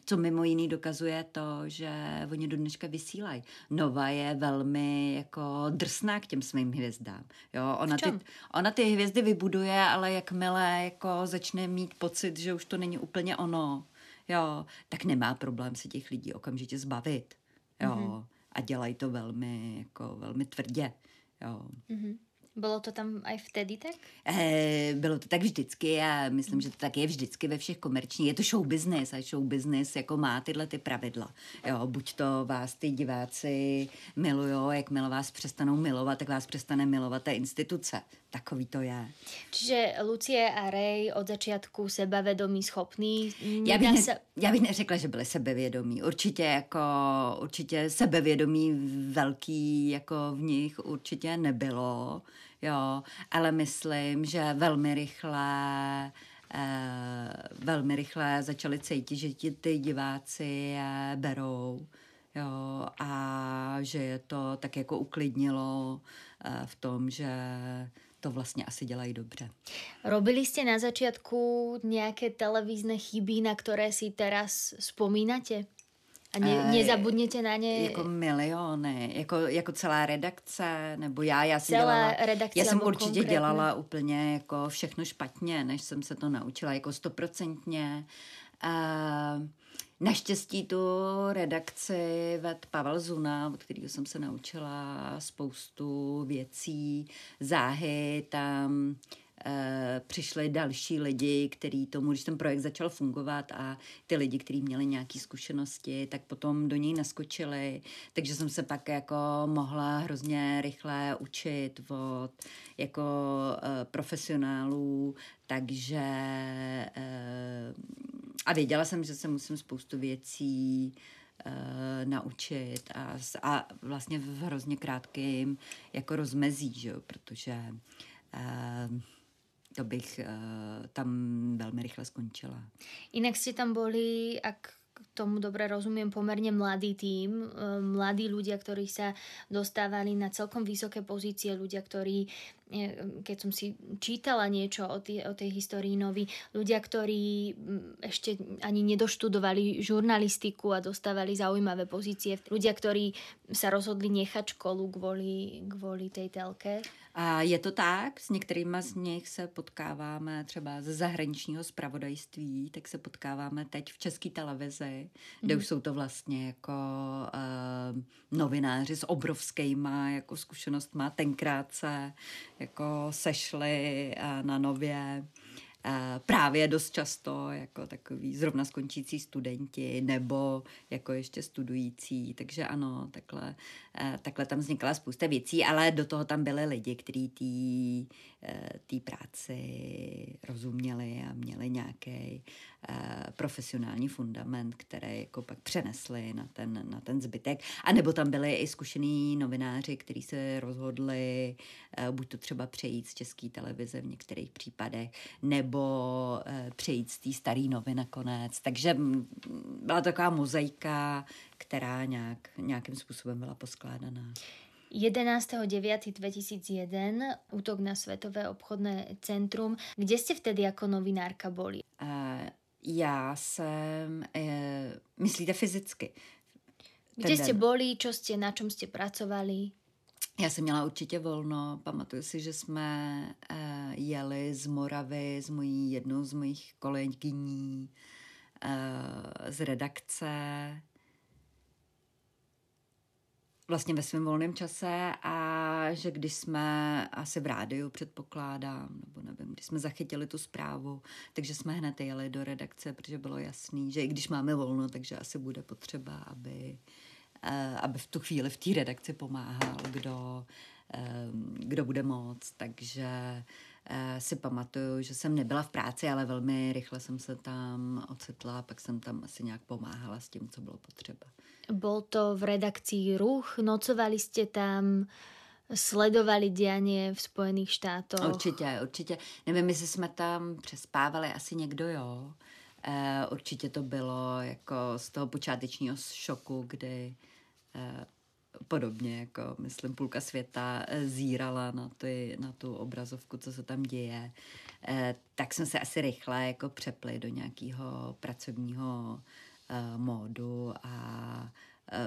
co mimo jiný dokazuje to, že oni do dneška vysílají. Nova je velmi jako drsná k těm svým hvězdám. Jo, ona, ty, ona ty hvězdy vybuduje, ale jakmile jako začne mít pocit, že už to není úplně ono, jo, tak nemá problém se těch lidí okamžitě zbavit. Jo, mm-hmm. a dělají to velmi, jako velmi tvrdě. Jo. Mm-hmm. Bylo to tam i vtedy tak? E, bylo to tak vždycky a myslím, že to tak je vždycky ve všech komerčních. Je to show business a show business jako má tyhle ty pravidla. Jo, buď to vás ty diváci milujou, jakmile vás přestanou milovat, tak vás přestane milovat ta instituce. Takový to je. Čiže Lucie a Ray od začátku sebevědomí schopní. Já bych, ne, se... já bych neřekla, že byli sebevědomí. Určitě jako, určitě sebevědomí velký jako v nich určitě nebylo jo, ale myslím, že velmi rychle eh, velmi rychle začali cítit, že ti ty diváci je berou, jo, a že je to tak jako uklidnilo eh, v tom, že to vlastně asi dělají dobře. Robili jste na začátku nějaké televizní chyby, na které si teraz vzpomínáte? A ne, eh, nezabudněte na ně? Jako miliony, jako, jako celá redakce, nebo já, já jsem celá dělala, redakce já jsem určitě konkrétně. dělala úplně jako všechno špatně, než jsem se to naučila, jako stoprocentně. Uh, Naštěstí tu redakci ved Pavel Zuna, od kterého jsem se naučila spoustu věcí, záhy tam e, přišli další lidi, kteří tomu, když ten projekt začal fungovat a ty lidi, kteří měli nějaké zkušenosti, tak potom do něj naskočili, takže jsem se pak jako mohla hrozně rychle učit od jako e, profesionálů, takže e, a věděla jsem, že se musím spoustu věcí uh, naučit a, a vlastně v hrozně krátkém jako rozmezí, že jo, protože uh, to bych uh, tam velmi rychle skončila. Jinak jste tam byli, ak tomu dobre rozumiem, pomerne mladý tím, mladí ľudia, ktorí sa dostávali na celkom vysoké pozície, ľudia, ktorí keď som si čítala niečo o, tý, o tej histórii nový, ľudia, ktorí ešte ani nedoštudovali žurnalistiku a dostávali zaujímavé pozície, ľudia, ktorí sa rozhodli nechať školu kvôli, kvôli tej telke. A je to tak, s některými z nich se potkáváme třeba ze zahraničního spravodajství, tak se potkáváme teď v české televizi, kde mm. už jsou to vlastně jako uh, novináři s obrovskýma jako zkušenostma. Tenkrát se jako sešli uh, na nově právě dost často jako takový zrovna skončící studenti nebo jako ještě studující, takže ano, takhle, eh, takhle tam vznikla spousta věcí, ale do toho tam byly lidi, kteří té eh, práci rozuměli a měli nějaký eh, profesionální fundament, který jako pak přenesli na ten, na ten zbytek. A nebo tam byli i zkušený novináři, kteří se rozhodli buď to třeba přejít z české televize v některých případech, nebo eh, přejít z té staré novy nakonec. Takže byla taková mozaika, která nějak, nějakým způsobem byla poskládaná. 11.9.2001 útok na Světové obchodné centrum. Kde jste vtedy jako novinárka boli? Uh, já jsem, uh, myslíte fyzicky? Kde jste boli, čo jste, na čom jste pracovali? Já jsem měla určitě volno. Pamatuju si, že jsme uh, jeli z Moravy s mojí jednou z mojich kolegyní uh, z redakce vlastně ve svém volném čase a že když jsme asi v rádiu předpokládám, nebo nevím, když jsme zachytili tu zprávu, takže jsme hned jeli do redakce, protože bylo jasný, že i když máme volno, takže asi bude potřeba, aby Eh, aby v tu chvíli v té redakci pomáhal, kdo, eh, kdo bude moc. Takže eh, si pamatuju, že jsem nebyla v práci, ale velmi rychle jsem se tam ocitla, pak jsem tam asi nějak pomáhala s tím, co bylo potřeba. Byl to v redakci Ruch, nocovali jste tam, sledovali dianie v Spojených štátoch? Určitě, určitě. Nevím, jestli jsme tam přespávali, asi někdo jo. E, určitě to bylo jako z toho počátečního šoku, kdy Eh, podobně jako, myslím, půlka světa eh, zírala na, ty, na tu obrazovku, co se tam děje, eh, tak jsme se asi rychle jako přepli do nějakého pracovního módu a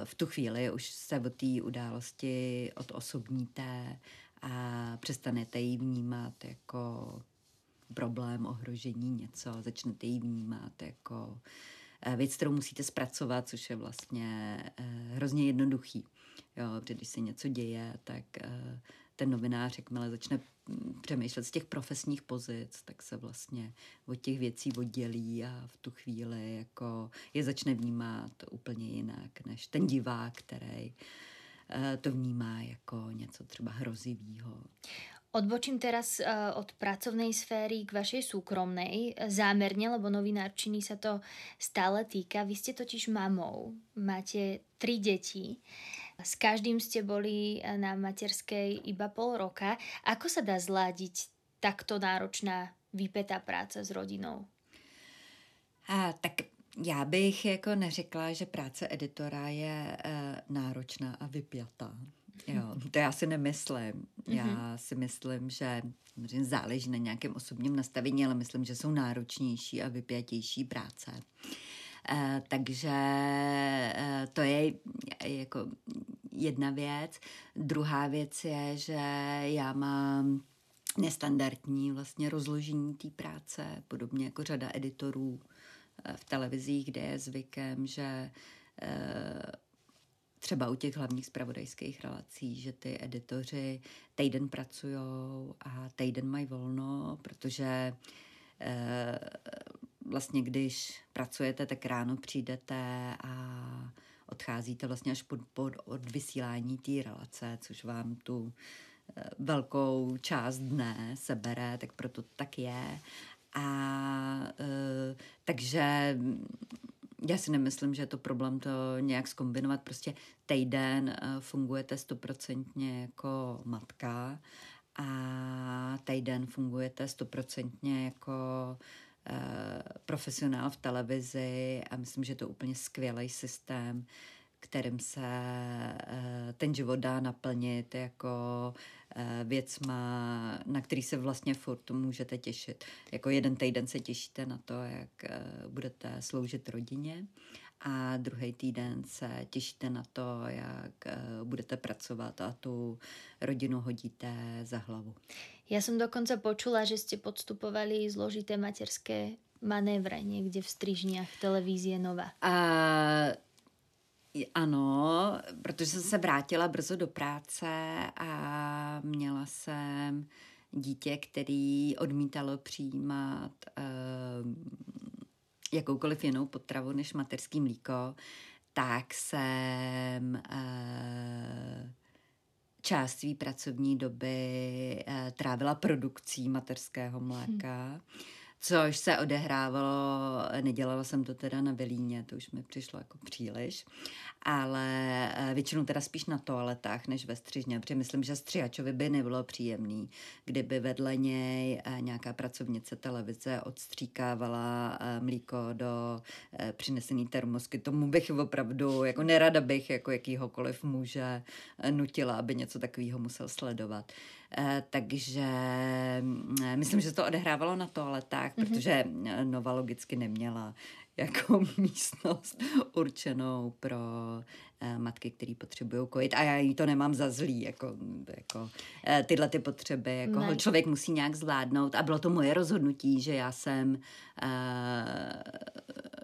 v tu chvíli už se od té události odosobníte a přestanete ji vnímat jako problém, ohrožení, něco, začnete ji vnímat jako Eh, věc, kterou musíte zpracovat, což je vlastně eh, hrozně jednoduchý. Jo, protože když se něco děje, tak eh, ten novinář, jakmile začne přemýšlet z těch profesních pozic, tak se vlastně od těch věcí oddělí a v tu chvíli jako je začne vnímat úplně jinak než ten divák, který to vnímá jako něco třeba hrozivého. Odbočím teraz uh, od pracovnej sféry k vašej súkromnej, zámerne, lebo novinárčiny sa to stále týka. Vy ste totiž mamou, máte tri deti. S každým ste boli na materskej iba pol roka. Ako sa dá zladiť takto náročná, vypetá práce s rodinou? A, tak já bych jako neřekla, že práce editora je e, náročná a vypjatá. Jo, to já si nemyslím. Já mm-hmm. si myslím, že samozřejmě záleží na nějakém osobním nastavení, ale myslím, že jsou náročnější a vypjatější práce. E, takže e, to je jako jedna věc. Druhá věc je, že já mám nestandardní vlastně rozložení té práce, podobně jako řada editorů v televizích, kde je zvykem, že třeba u těch hlavních spravodajských relací, že ty editoři týden pracují a týden mají volno, protože eh, vlastně když pracujete, tak ráno přijdete a odcházíte vlastně až pod, pod od vysílání té relace, což vám tu eh, velkou část dne sebere, tak proto tak je. A e, takže já si nemyslím, že je to problém to nějak skombinovat. Prostě týden eh, fungujete stoprocentně jako matka a týden fungujete stoprocentně jako eh, profesionál v televizi a myslím, že je to úplně skvělý systém, kterým se eh, ten život dá naplnit jako věcma, na který se vlastně furt můžete těšit. Jako jeden týden se těšíte na to, jak budete sloužit rodině a druhý týden se těšíte na to, jak eh, budete pracovat a tu rodinu hodíte za hlavu. Já jsem dokonce počula, že jste podstupovali zložité materské manévre někde v Strižniach televízie Nova. A, ano, protože jsem se vrátila brzo do práce a měla jsem dítě, který odmítalo přijímat uh, jakoukoliv jinou potravu než materský mlíko, tak jsem uh, část své pracovní doby uh, trávila produkcí materského mléka. Hmm což se odehrávalo, nedělala jsem to teda na Velíně, to už mi přišlo jako příliš, ale eh, většinou teda spíš na toaletách než ve střižně, protože myslím, že střihačovi by nebylo příjemný, kdyby vedle něj eh, nějaká pracovnice televize odstříkávala eh, mlíko do přinesený termosky. Tomu bych opravdu, jako nerada bych jako jakýhokoliv muže nutila, aby něco takového musel sledovat. Eh, takže mm, myslím, že se to odehrávalo na toaletách, mm-hmm. protože eh, Nova logicky neměla jako *laughs* místnost určenou pro uh, matky, které potřebují kojit. A já jí to nemám za zlý, jako, jako uh, tyhle ty potřeby. Jako ne. člověk musí nějak zvládnout. A bylo to moje rozhodnutí, že já jsem uh,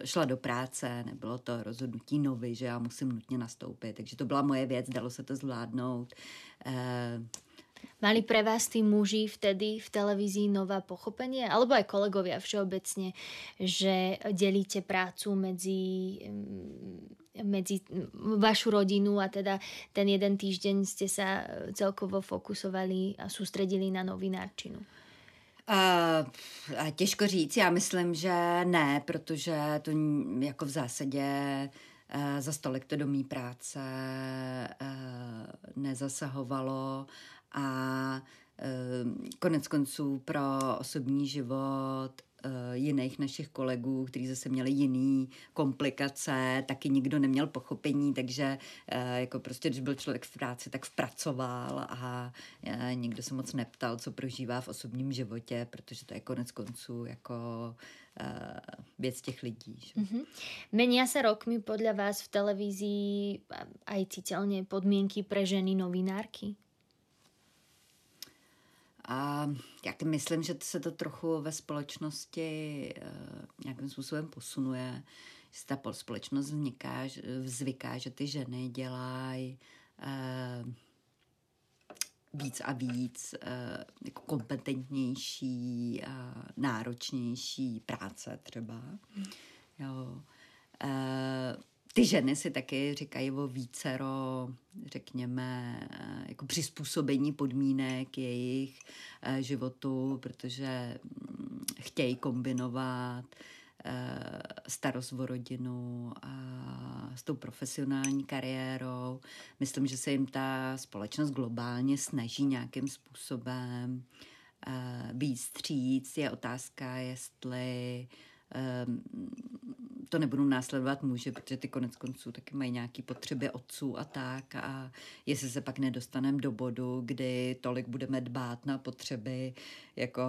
šla do práce, nebylo to rozhodnutí nový, že já musím nutně nastoupit. Takže to byla moje věc, dalo se to zvládnout. Uh, Mali pre vás tí muži vtedy v televízii nová pochopenie, alebo aj kolegovia všeobecne, že delíte prácu medzi, mm, medzi vašu rodinu a teda ten jeden týždeň ste sa celkovo fokusovali a sústredili na novinárčinu? Uh, těžko říct, já myslím, že ne, protože to jako v zásadě uh, za stolik to do mý práce uh, nezasahovalo a eh, konec konců pro osobní život eh, jiných našich kolegů, kteří zase měli jiný komplikace, taky nikdo neměl pochopení, takže eh, jako prostě, když byl člověk v práci, tak vpracoval a nikdo se moc neptal, co prožívá v osobním životě, protože to je konec konců jako věc těch lidí. Že? Mm-hmm. Menia sa rokmi podľa vás v televízii aj citeľne podmienky pre ženy novinárky? A já myslím, že se to trochu ve společnosti uh, nějakým způsobem posunuje, že ta společnost vzniká, zvyká, že ty ženy dělají uh, víc a víc uh, jako kompetentnější a náročnější práce třeba. Jo. Ty ženy si taky říkají o vícero, řekněme, jako přizpůsobení podmínek jejich eh, životu, protože mm, chtějí kombinovat eh, starost o rodinu a s tou profesionální kariérou. Myslím, že se jim ta společnost globálně snaží nějakým způsobem eh, stříc. Je otázka, jestli to nebudou následovat muži, protože ty konec konců taky mají nějaké potřeby otců a tak a jestli se pak nedostaneme do bodu, kdy tolik budeme dbát na potřeby jako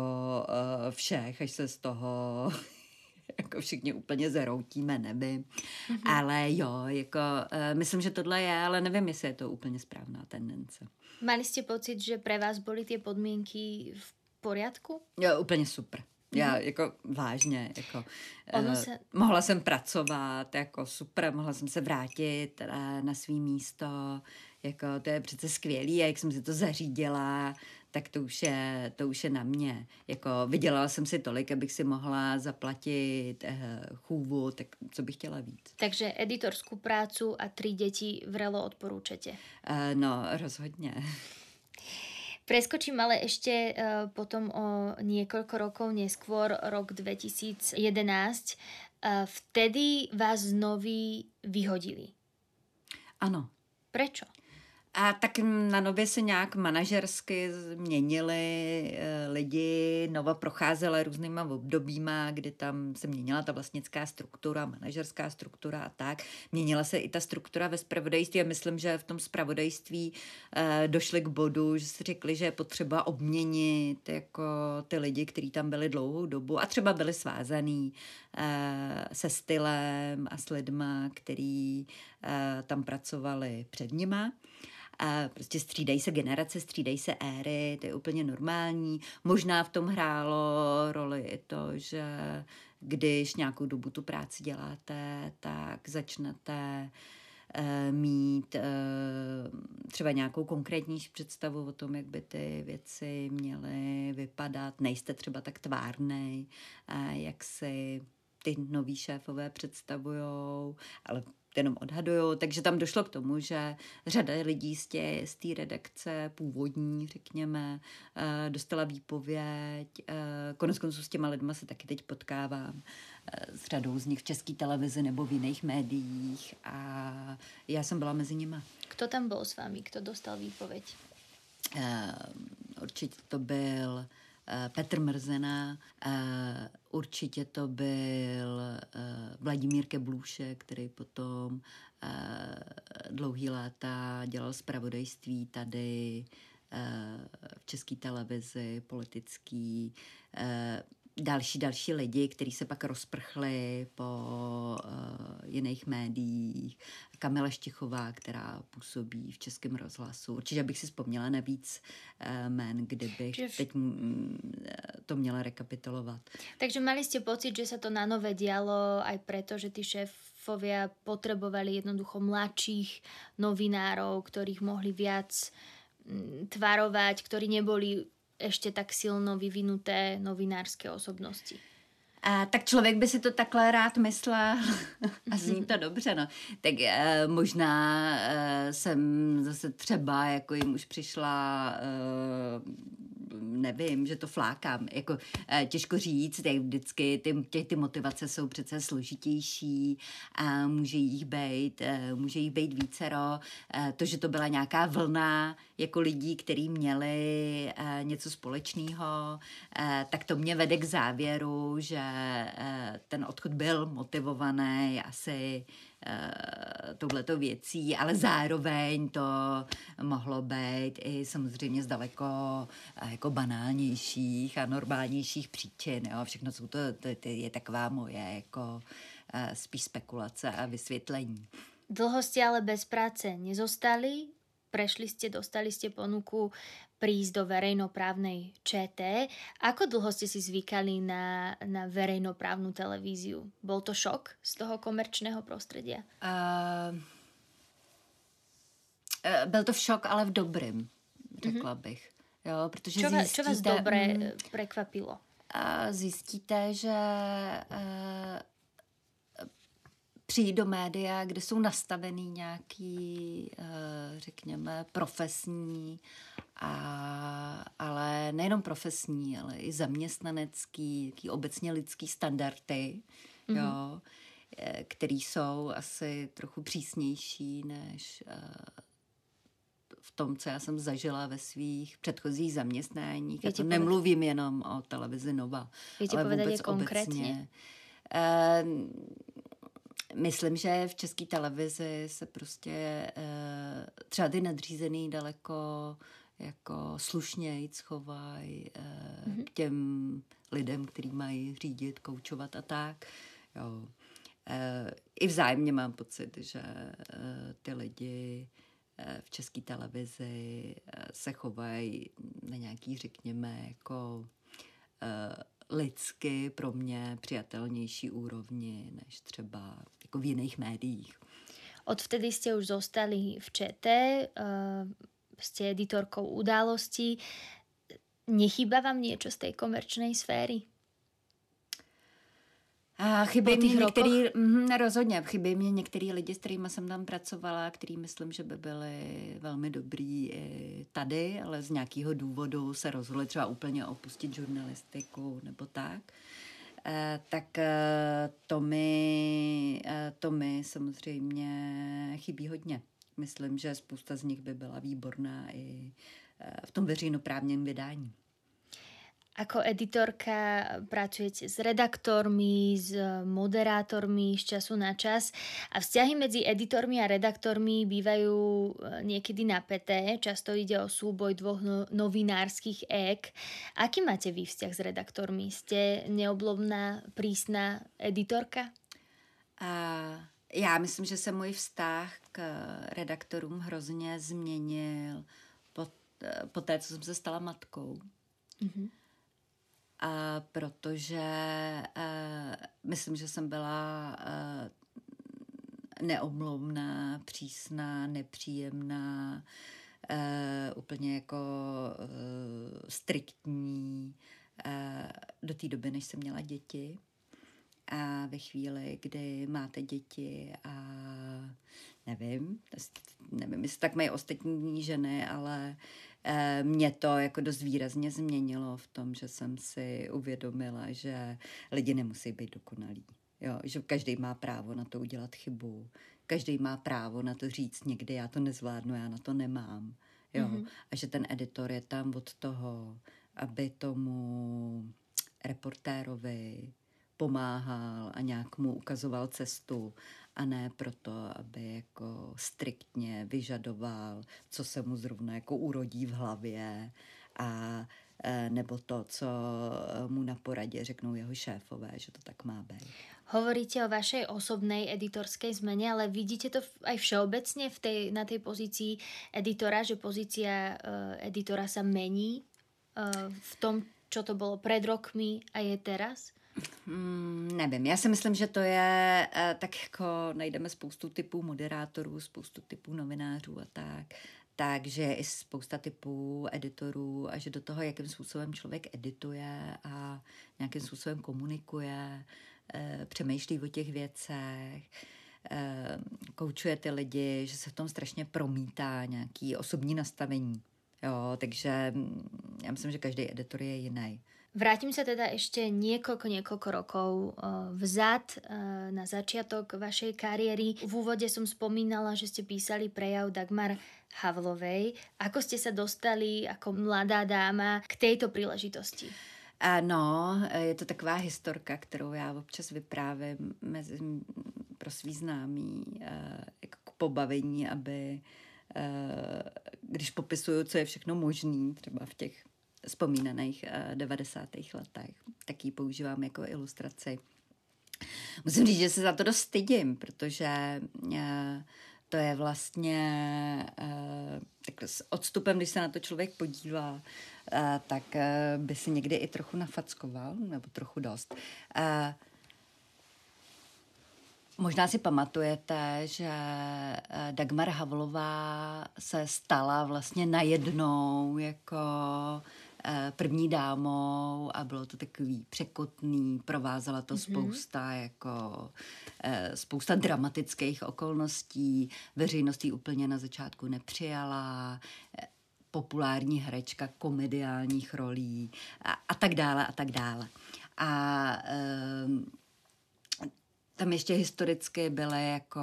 uh, všech, až se z toho *laughs* jako všichni úplně zeroutíme, nevím. Mm-hmm. Ale jo, jako uh, myslím, že tohle je, ale nevím, jestli je to úplně správná tendence. Mali jste pocit, že pre vás byly ty podmínky v poriadku? Jo, úplně super Já jako vážně, jako ono se... uh, mohla jsem pracovat, jako super, mohla jsem se vrátit uh, na svý místo, jako to je přece skvělý, a jak jsem si to zařídila, tak to už je, to už je na mě. Jako vydělala jsem si tolik, abych si mohla zaplatit eh, chůvu, tak co bych chtěla víc. Takže editorskou prácu a tři děti vrelo odporúčate? Eh, no, rozhodně. *laughs* Preskočím ale ešte uh, potom o niekoľko rokov neskôr, rok 2011. Uh, vtedy vás znovu vyhodili. Ano. Prečo? A tak na nově se nějak manažersky změnili e, lidi, Nova procházela různýma obdobíma, kdy tam se měnila ta vlastnická struktura, manažerská struktura a tak. Měnila se i ta struktura ve spravodajství a myslím, že v tom spravodajství e, došli k bodu, že si řekli, že je potřeba obměnit jako ty lidi, kteří tam byli dlouhou dobu a třeba byli svázaný e, se stylem a s lidma, který tam pracovali před nima. A prostě střídají se generace, střídají se éry, to je úplně normální. Možná v tom hrálo roli i to, že když nějakou dobu tu práci děláte, tak začnete eh, mít eh, třeba nějakou konkrétnější představu o tom, jak by ty věci měly vypadat. Nejste třeba tak tvárnej, jak si ty noví šéfové představujou, ale jenom odhaduju, takže tam došlo k tomu, že řada lidí z té z té redakce původní, řekněme, eh, dostala výpověď. Eh, konec konců s těma lidma se taky teď potkávám eh, s řadou z nich v české televizi nebo v jiných médiích a já jsem byla mezi nimi. Kdo tam byl s vámi? Kdo dostal výpověď? Určitě to byl Petr Mrzena, eh, určitě to byl eh, Vladimír Keblůše, který potom dlouhý léta dělal zpravodajství tady v české televizi, politický, další, další lidi, kteří se pak rozprchli po uh, jiných médiích. Kamila Štichová, která působí v Českém rozhlasu. Určitě bych si vzpomněla na víc uh, men, kdybych Čiže... teď mm, to měla rekapitulovat. Takže mali jste pocit, že se to na nové dialo aj preto, že ty šéfovia potrebovali jednoducho mladších novinárov, ktorých mohli viac mm, tvarovať, ktorí neboli ešte tak silno vyvinuté novinárské osobnosti. A, tak člověk by si to takhle rád myslel *laughs* a zní to dobře, no. Tak e, možná e, jsem zase třeba, jako jim už přišla e, nevím, že to flákám. Jako, eh, těžko říct, jak vždycky ty, ty, ty motivace jsou přece složitější a může jich být, eh, může jich být vícero. Eh, to, že to byla nějaká vlna jako lidí, kteří měli něco společného, tak to mě vede k závěru, že ten odchod byl motivovaný asi Eh, touhleto věcí, ale zároveň to mohlo být i samozřejmě z daleko eh, jako banálnějších a normálnějších příčin. Jo? Všechno jsou to, to, to je taková moje jako eh, spíš spekulace a vysvětlení. Dlho jste ale bez práce nezostali, prešli ste, dostali ste ponuku prísť do verejnoprávnej ČT. Ako dlho ste si zvykali na, na verejnoprávnu televíziu? Bol to šok z toho komerčného prostredia? Uh, uh, byl to šok, ale v dobrém, řekla mm-hmm. bych. Jo, protože čo, zjistíte, čo vás dobré mm, prekvapilo? Uh, zjistíte, že uh, přijít do média, kde jsou nastavený nějaký, uh, řekněme, profesní a, ale nejenom profesní, ale i zaměstnanecký, obecně lidský standardy, mm-hmm. jo, eh, který jsou asi trochu přísnější než uh, v tom, co já jsem zažila ve svých předchozích zaměstnáních. Já to nemluvím jenom o televizi Nova, ale vůbec konkrétně? Uh, myslím, že v české televizi se prostě uh, třeba ty nadřízený daleko jako slušněji chovají eh, mm-hmm. k těm lidem, který mají řídit, koučovat a tak. Jo. Eh, I vzájemně mám pocit, že eh, ty lidi eh, v české televizi eh, se chovají na nějaký, řekněme, jako eh, lidsky pro mě přijatelnější úrovni než třeba jako v jiných médiích. Odvtedy jste už zostali v ČT, jste editorkou událostí. Nechýba vám něco z té komerčnej sféry? A chybí mě některý, mm, rozhodně, chybí mě některý lidi, s kterými jsem tam pracovala, který myslím, že by byli velmi dobrý i tady, ale z nějakého důvodu se rozhodli třeba úplně opustit žurnalistiku nebo tak. E, tak e, to mi, e, to mi samozřejmě chybí hodně. Myslím, že spousta z nich by byla výborná i v tom veřejnoprávním vydání. Ako editorka pracujete s redaktormi, s moderátormi z času na čas a vzťahy medzi editormi a redaktormi bývajú e, niekedy napäté. Často ide o súboj dvoch no- novinárskych ek. Aký máte vy vzťah s redaktormi? Ste neoblobná, prísná editorka? A já myslím, že se můj vztah k redaktorům hrozně změnil po, po té, co jsem se stala matkou. Mm-hmm a protože uh, myslím, že jsem byla uh, neomlouvná, přísná, nepříjemná, uh, úplně jako striktní do té doby, než jsem měla děti. A ve chvíli, kdy máte děti a nevím, nevím, jestli tak mají ostatní ženy, ale Eh, mě to jako dost výrazně změnilo v tom, že jsem si uvědomila, že lidi nemusí být dokonalí. Jo, že každý má právo na to udělat chybu, každý má právo na to říct někdy, já to nezvládnu, já na to nemám. Jo, mm-hmm. a že ten editor je tam od toho, aby tomu reportérovi pomáhal a nějak mu ukazoval cestu a ne proto, aby jako striktně vyžadoval, co se mu zrovna jako urodí v hlavě a e, nebo to, co mu na poradě řeknou jeho šéfové, že to tak má být. Hovoríte o vašej osobnej editorskej zmene, ale vidíte to aj všeobecne v tej, na tej pozícii editora, že pozícia uh, editora sa mení uh, v tom, čo to bolo pred rokmi a je teraz? Hmm, nevím, já si myslím, že to je eh, tak jako najdeme spoustu typů moderátorů, spoustu typů novinářů a tak, takže je i spousta typů editorů a že do toho, jakým způsobem člověk edituje a nějakým způsobem komunikuje, eh, přemýšlí o těch věcech, eh, koučuje ty lidi, že se v tom strašně promítá nějaký osobní nastavení. Jo, takže hm, já myslím, že každý editor je jiný. Vrátim sa teda ešte niekoľko, niekoľko rokov eh, vzad eh, na začiatok vašej kariéry. V úvode som spomínala, že ste písali prejav Dagmar Havlovej. Ako ste sa dostali ako mladá dáma k tejto príležitosti? No, je to taková historka, kterou já občas vyprávím mezi, pro svý známý eh, jako k pobavení, aby když popisuju, co je všechno možný, třeba v těch vzpomínaných 90. Eh, letech. Tak ji používám jako ilustraci. Musím říct, že se za to dost stydím, protože eh, to je vlastně eh, tak s odstupem, když se na to člověk podívá, tak by si někdy i trochu nafackoval, nebo trochu dost. Možná si pamatujete, že Dagmar Havlová se stala vlastně najednou jako první dámou a bylo to takový překotný, provázela to mm-hmm. spousta jako eh, spousta dramatických okolností, veřejností úplně na začátku nepřijala, eh, populární herečka komediálních rolí a, a tak dále a tak dále. A tam ještě historicky byly jako,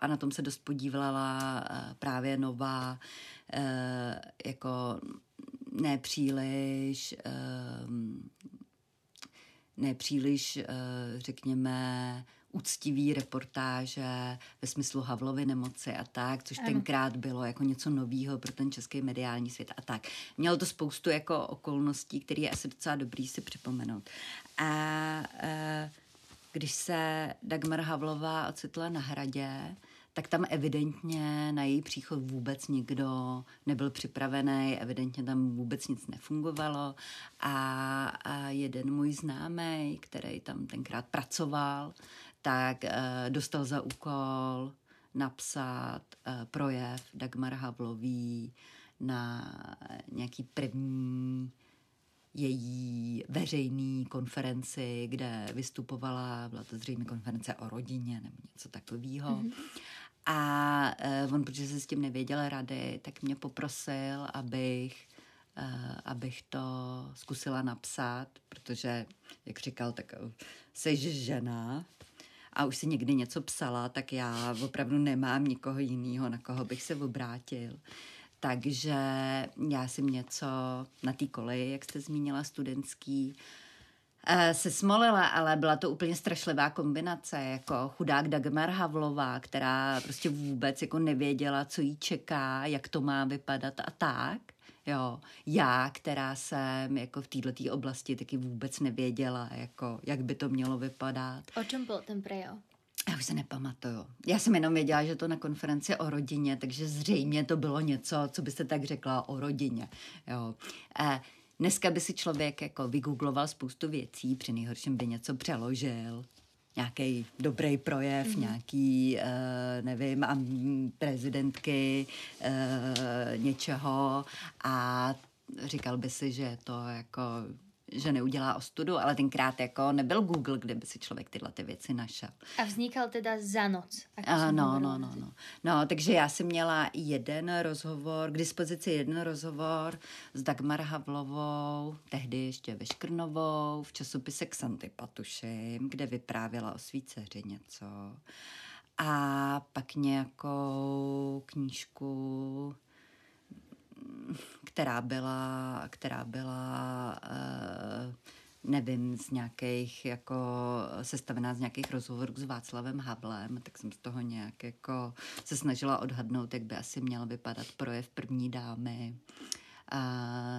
a na tom se dost podívala právě nová, jako nepříliš, ehm, nepříliš, eh, řekněme, úctivý reportáže ve smyslu Havlovy nemoci a tak, což ano. tenkrát bylo jako něco novýho pro ten český mediální svět a tak. Mělo to spoustu jako okolností, které je asi docela dobrý si připomenout. A e, když se Dagmar Havlová ocitla na hradě, tak tam evidentně na její příchod vůbec nikdo nebyl připravený, evidentně tam vůbec nic nefungovalo a, a jeden můj známý, který tam tenkrát pracoval, tak uh, dostal za úkol napsat uh, projev Dagmar Havlový na nějaký první její veřejný konferenci, kde vystupovala, byla to zřejmě konference o rodině nebo něco takového. Mm-hmm. A uh, on, protože se s tím nevěděl rady, tak mě poprosil, abych, uh, abych to zkusila napsat, protože, jak říkal, tak jsi žena a už si někdy něco psala, tak já opravdu nemám nikoho jiného, na koho bych se obrátil. Takže já jsem něco na té koleji, jak jste zmínila, studentský, eh, se smolila, ale byla to úplně strašlivá kombinace, jako chudák Dagmar Havlová, která prostě vůbec jako nevěděla, co jí čeká, jak to má vypadat a tak. Jo, já, která jsem jako v této oblasti taky vůbec nevěděla, jako, jak by to mělo vypadat. O čem byl ten prejav? Já už se nepamatuju. Já jsem jenom věděla, že to na konferenci o rodině, takže zřejmě to bylo něco, co byste tak řekla o rodině. Jo. E, dneska by si člověk jako vygoogloval spoustu věcí, při nejhorším by něco přeložil, nějaký dobrý projev, mm-hmm. nějaký, uh, nevím, a prezidentky uh, něčeho a říkal by si, že to jako že neudělá ostudu, ale tenkrát jako nebyl Google, kde by si člověk tyhle ty věci našel. A vznikal teda za noc. A, no, no, no, no. No, takže já jsem měla jeden rozhovor, k dispozici jeden rozhovor s Dagmar Havlovou, tehdy ještě ve Škrnovou, v časopise Xanty Patušim, kde vyprávěla o svý dceři něco. A pak nějakou knížku která byla, která byla uh, nevím, z nějakých, jako sestavená z nějakých rozhovorů s Václavem Havlem, tak jsem z toho nějak jako se snažila odhadnout, jak by asi měl vypadat projev první dámy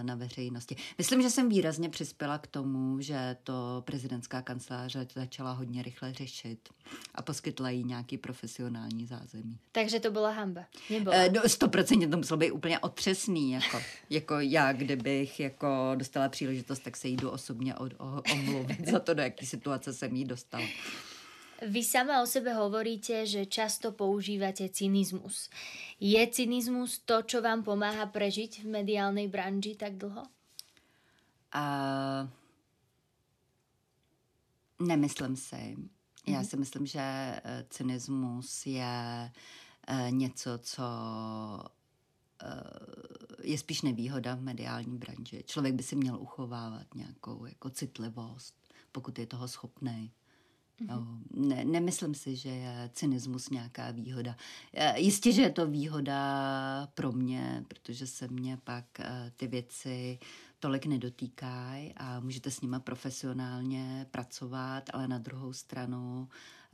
na veřejnosti. Myslím, že jsem výrazně přispěla k tomu, že to prezidentská kanceláře začala hodně rychle řešit a poskytla jí nějaký profesionální zázemí. Takže to byla hamba? Nebyla? E, no, stoprocentně to muselo být úplně otřesný, jako, *laughs* jako já, kdybych jako dostala příležitost, tak se jdu osobně od, o, omluvit za to, do jaký situace jsem jí dostala. Vy sama o sebe hovoríte, že často používate cynizmus. Je cynizmus to, čo vám pomáha prežiť v mediálnej branži tak dlho? Uh, nemyslím si. Já mhm. si myslím, že eh, cynismus je uh, něco, co uh, je spíš nevýhoda v mediální branži. Člověk by si měl uchovávat nějakou jako citlivost, pokud je toho schopný. Jo, ne, nemyslím si, že je cynismus nějaká výhoda. E, jistě, že je to výhoda pro mě, protože se mě pak e, ty věci tolik nedotýkají a můžete s nima profesionálně pracovat, ale na druhou stranu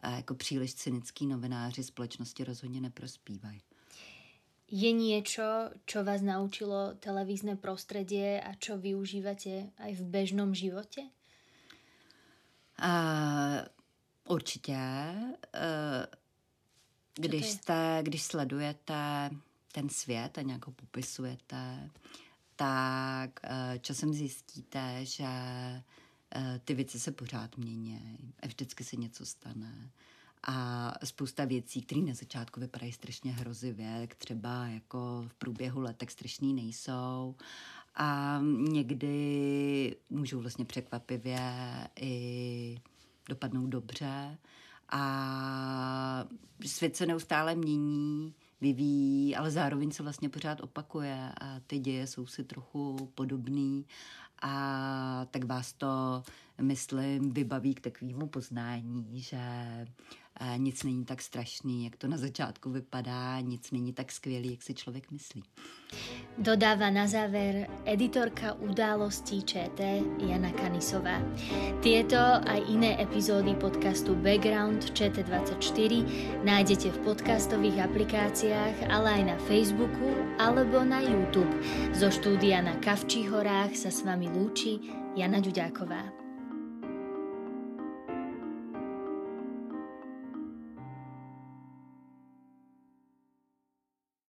e, jako příliš cynický novináři společnosti rozhodně neprospívají. Je niečo, čo vás naučilo televízne prostredie a čo využívate aj v bežnom živote? Uh, Určitě. Eh, když, jste, když sledujete ten svět a nějak ho popisujete, tak eh, časem zjistíte, že eh, ty věci se pořád mění a vždycky se něco stane. A spousta věcí, které na začátku vypadají strašně hrozivě, třeba jako v průběhu let tak strašný nejsou. A někdy můžou vlastně překvapivě i dopadnou dobře a svět se neustále mění, vyvíjí, ale zároveň se vlastně pořád opakuje a ty děje jsou si trochu podobný a tak vás to, myslím, vybaví k takovému poznání, že nic není tak strašný, jak to na začátku vypadá, nic není tak skvělý, jak si člověk myslí. Dodáva na záver editorka událostí ČT Jana Kanisová. Tieto aj iné epizódy podcastu Background ČT24 nájdete v podcastových aplikáciách, ale aj na Facebooku alebo na YouTube. Zo štúdia na Kavčích horách sa s vami lúči Jana Ďuďáková.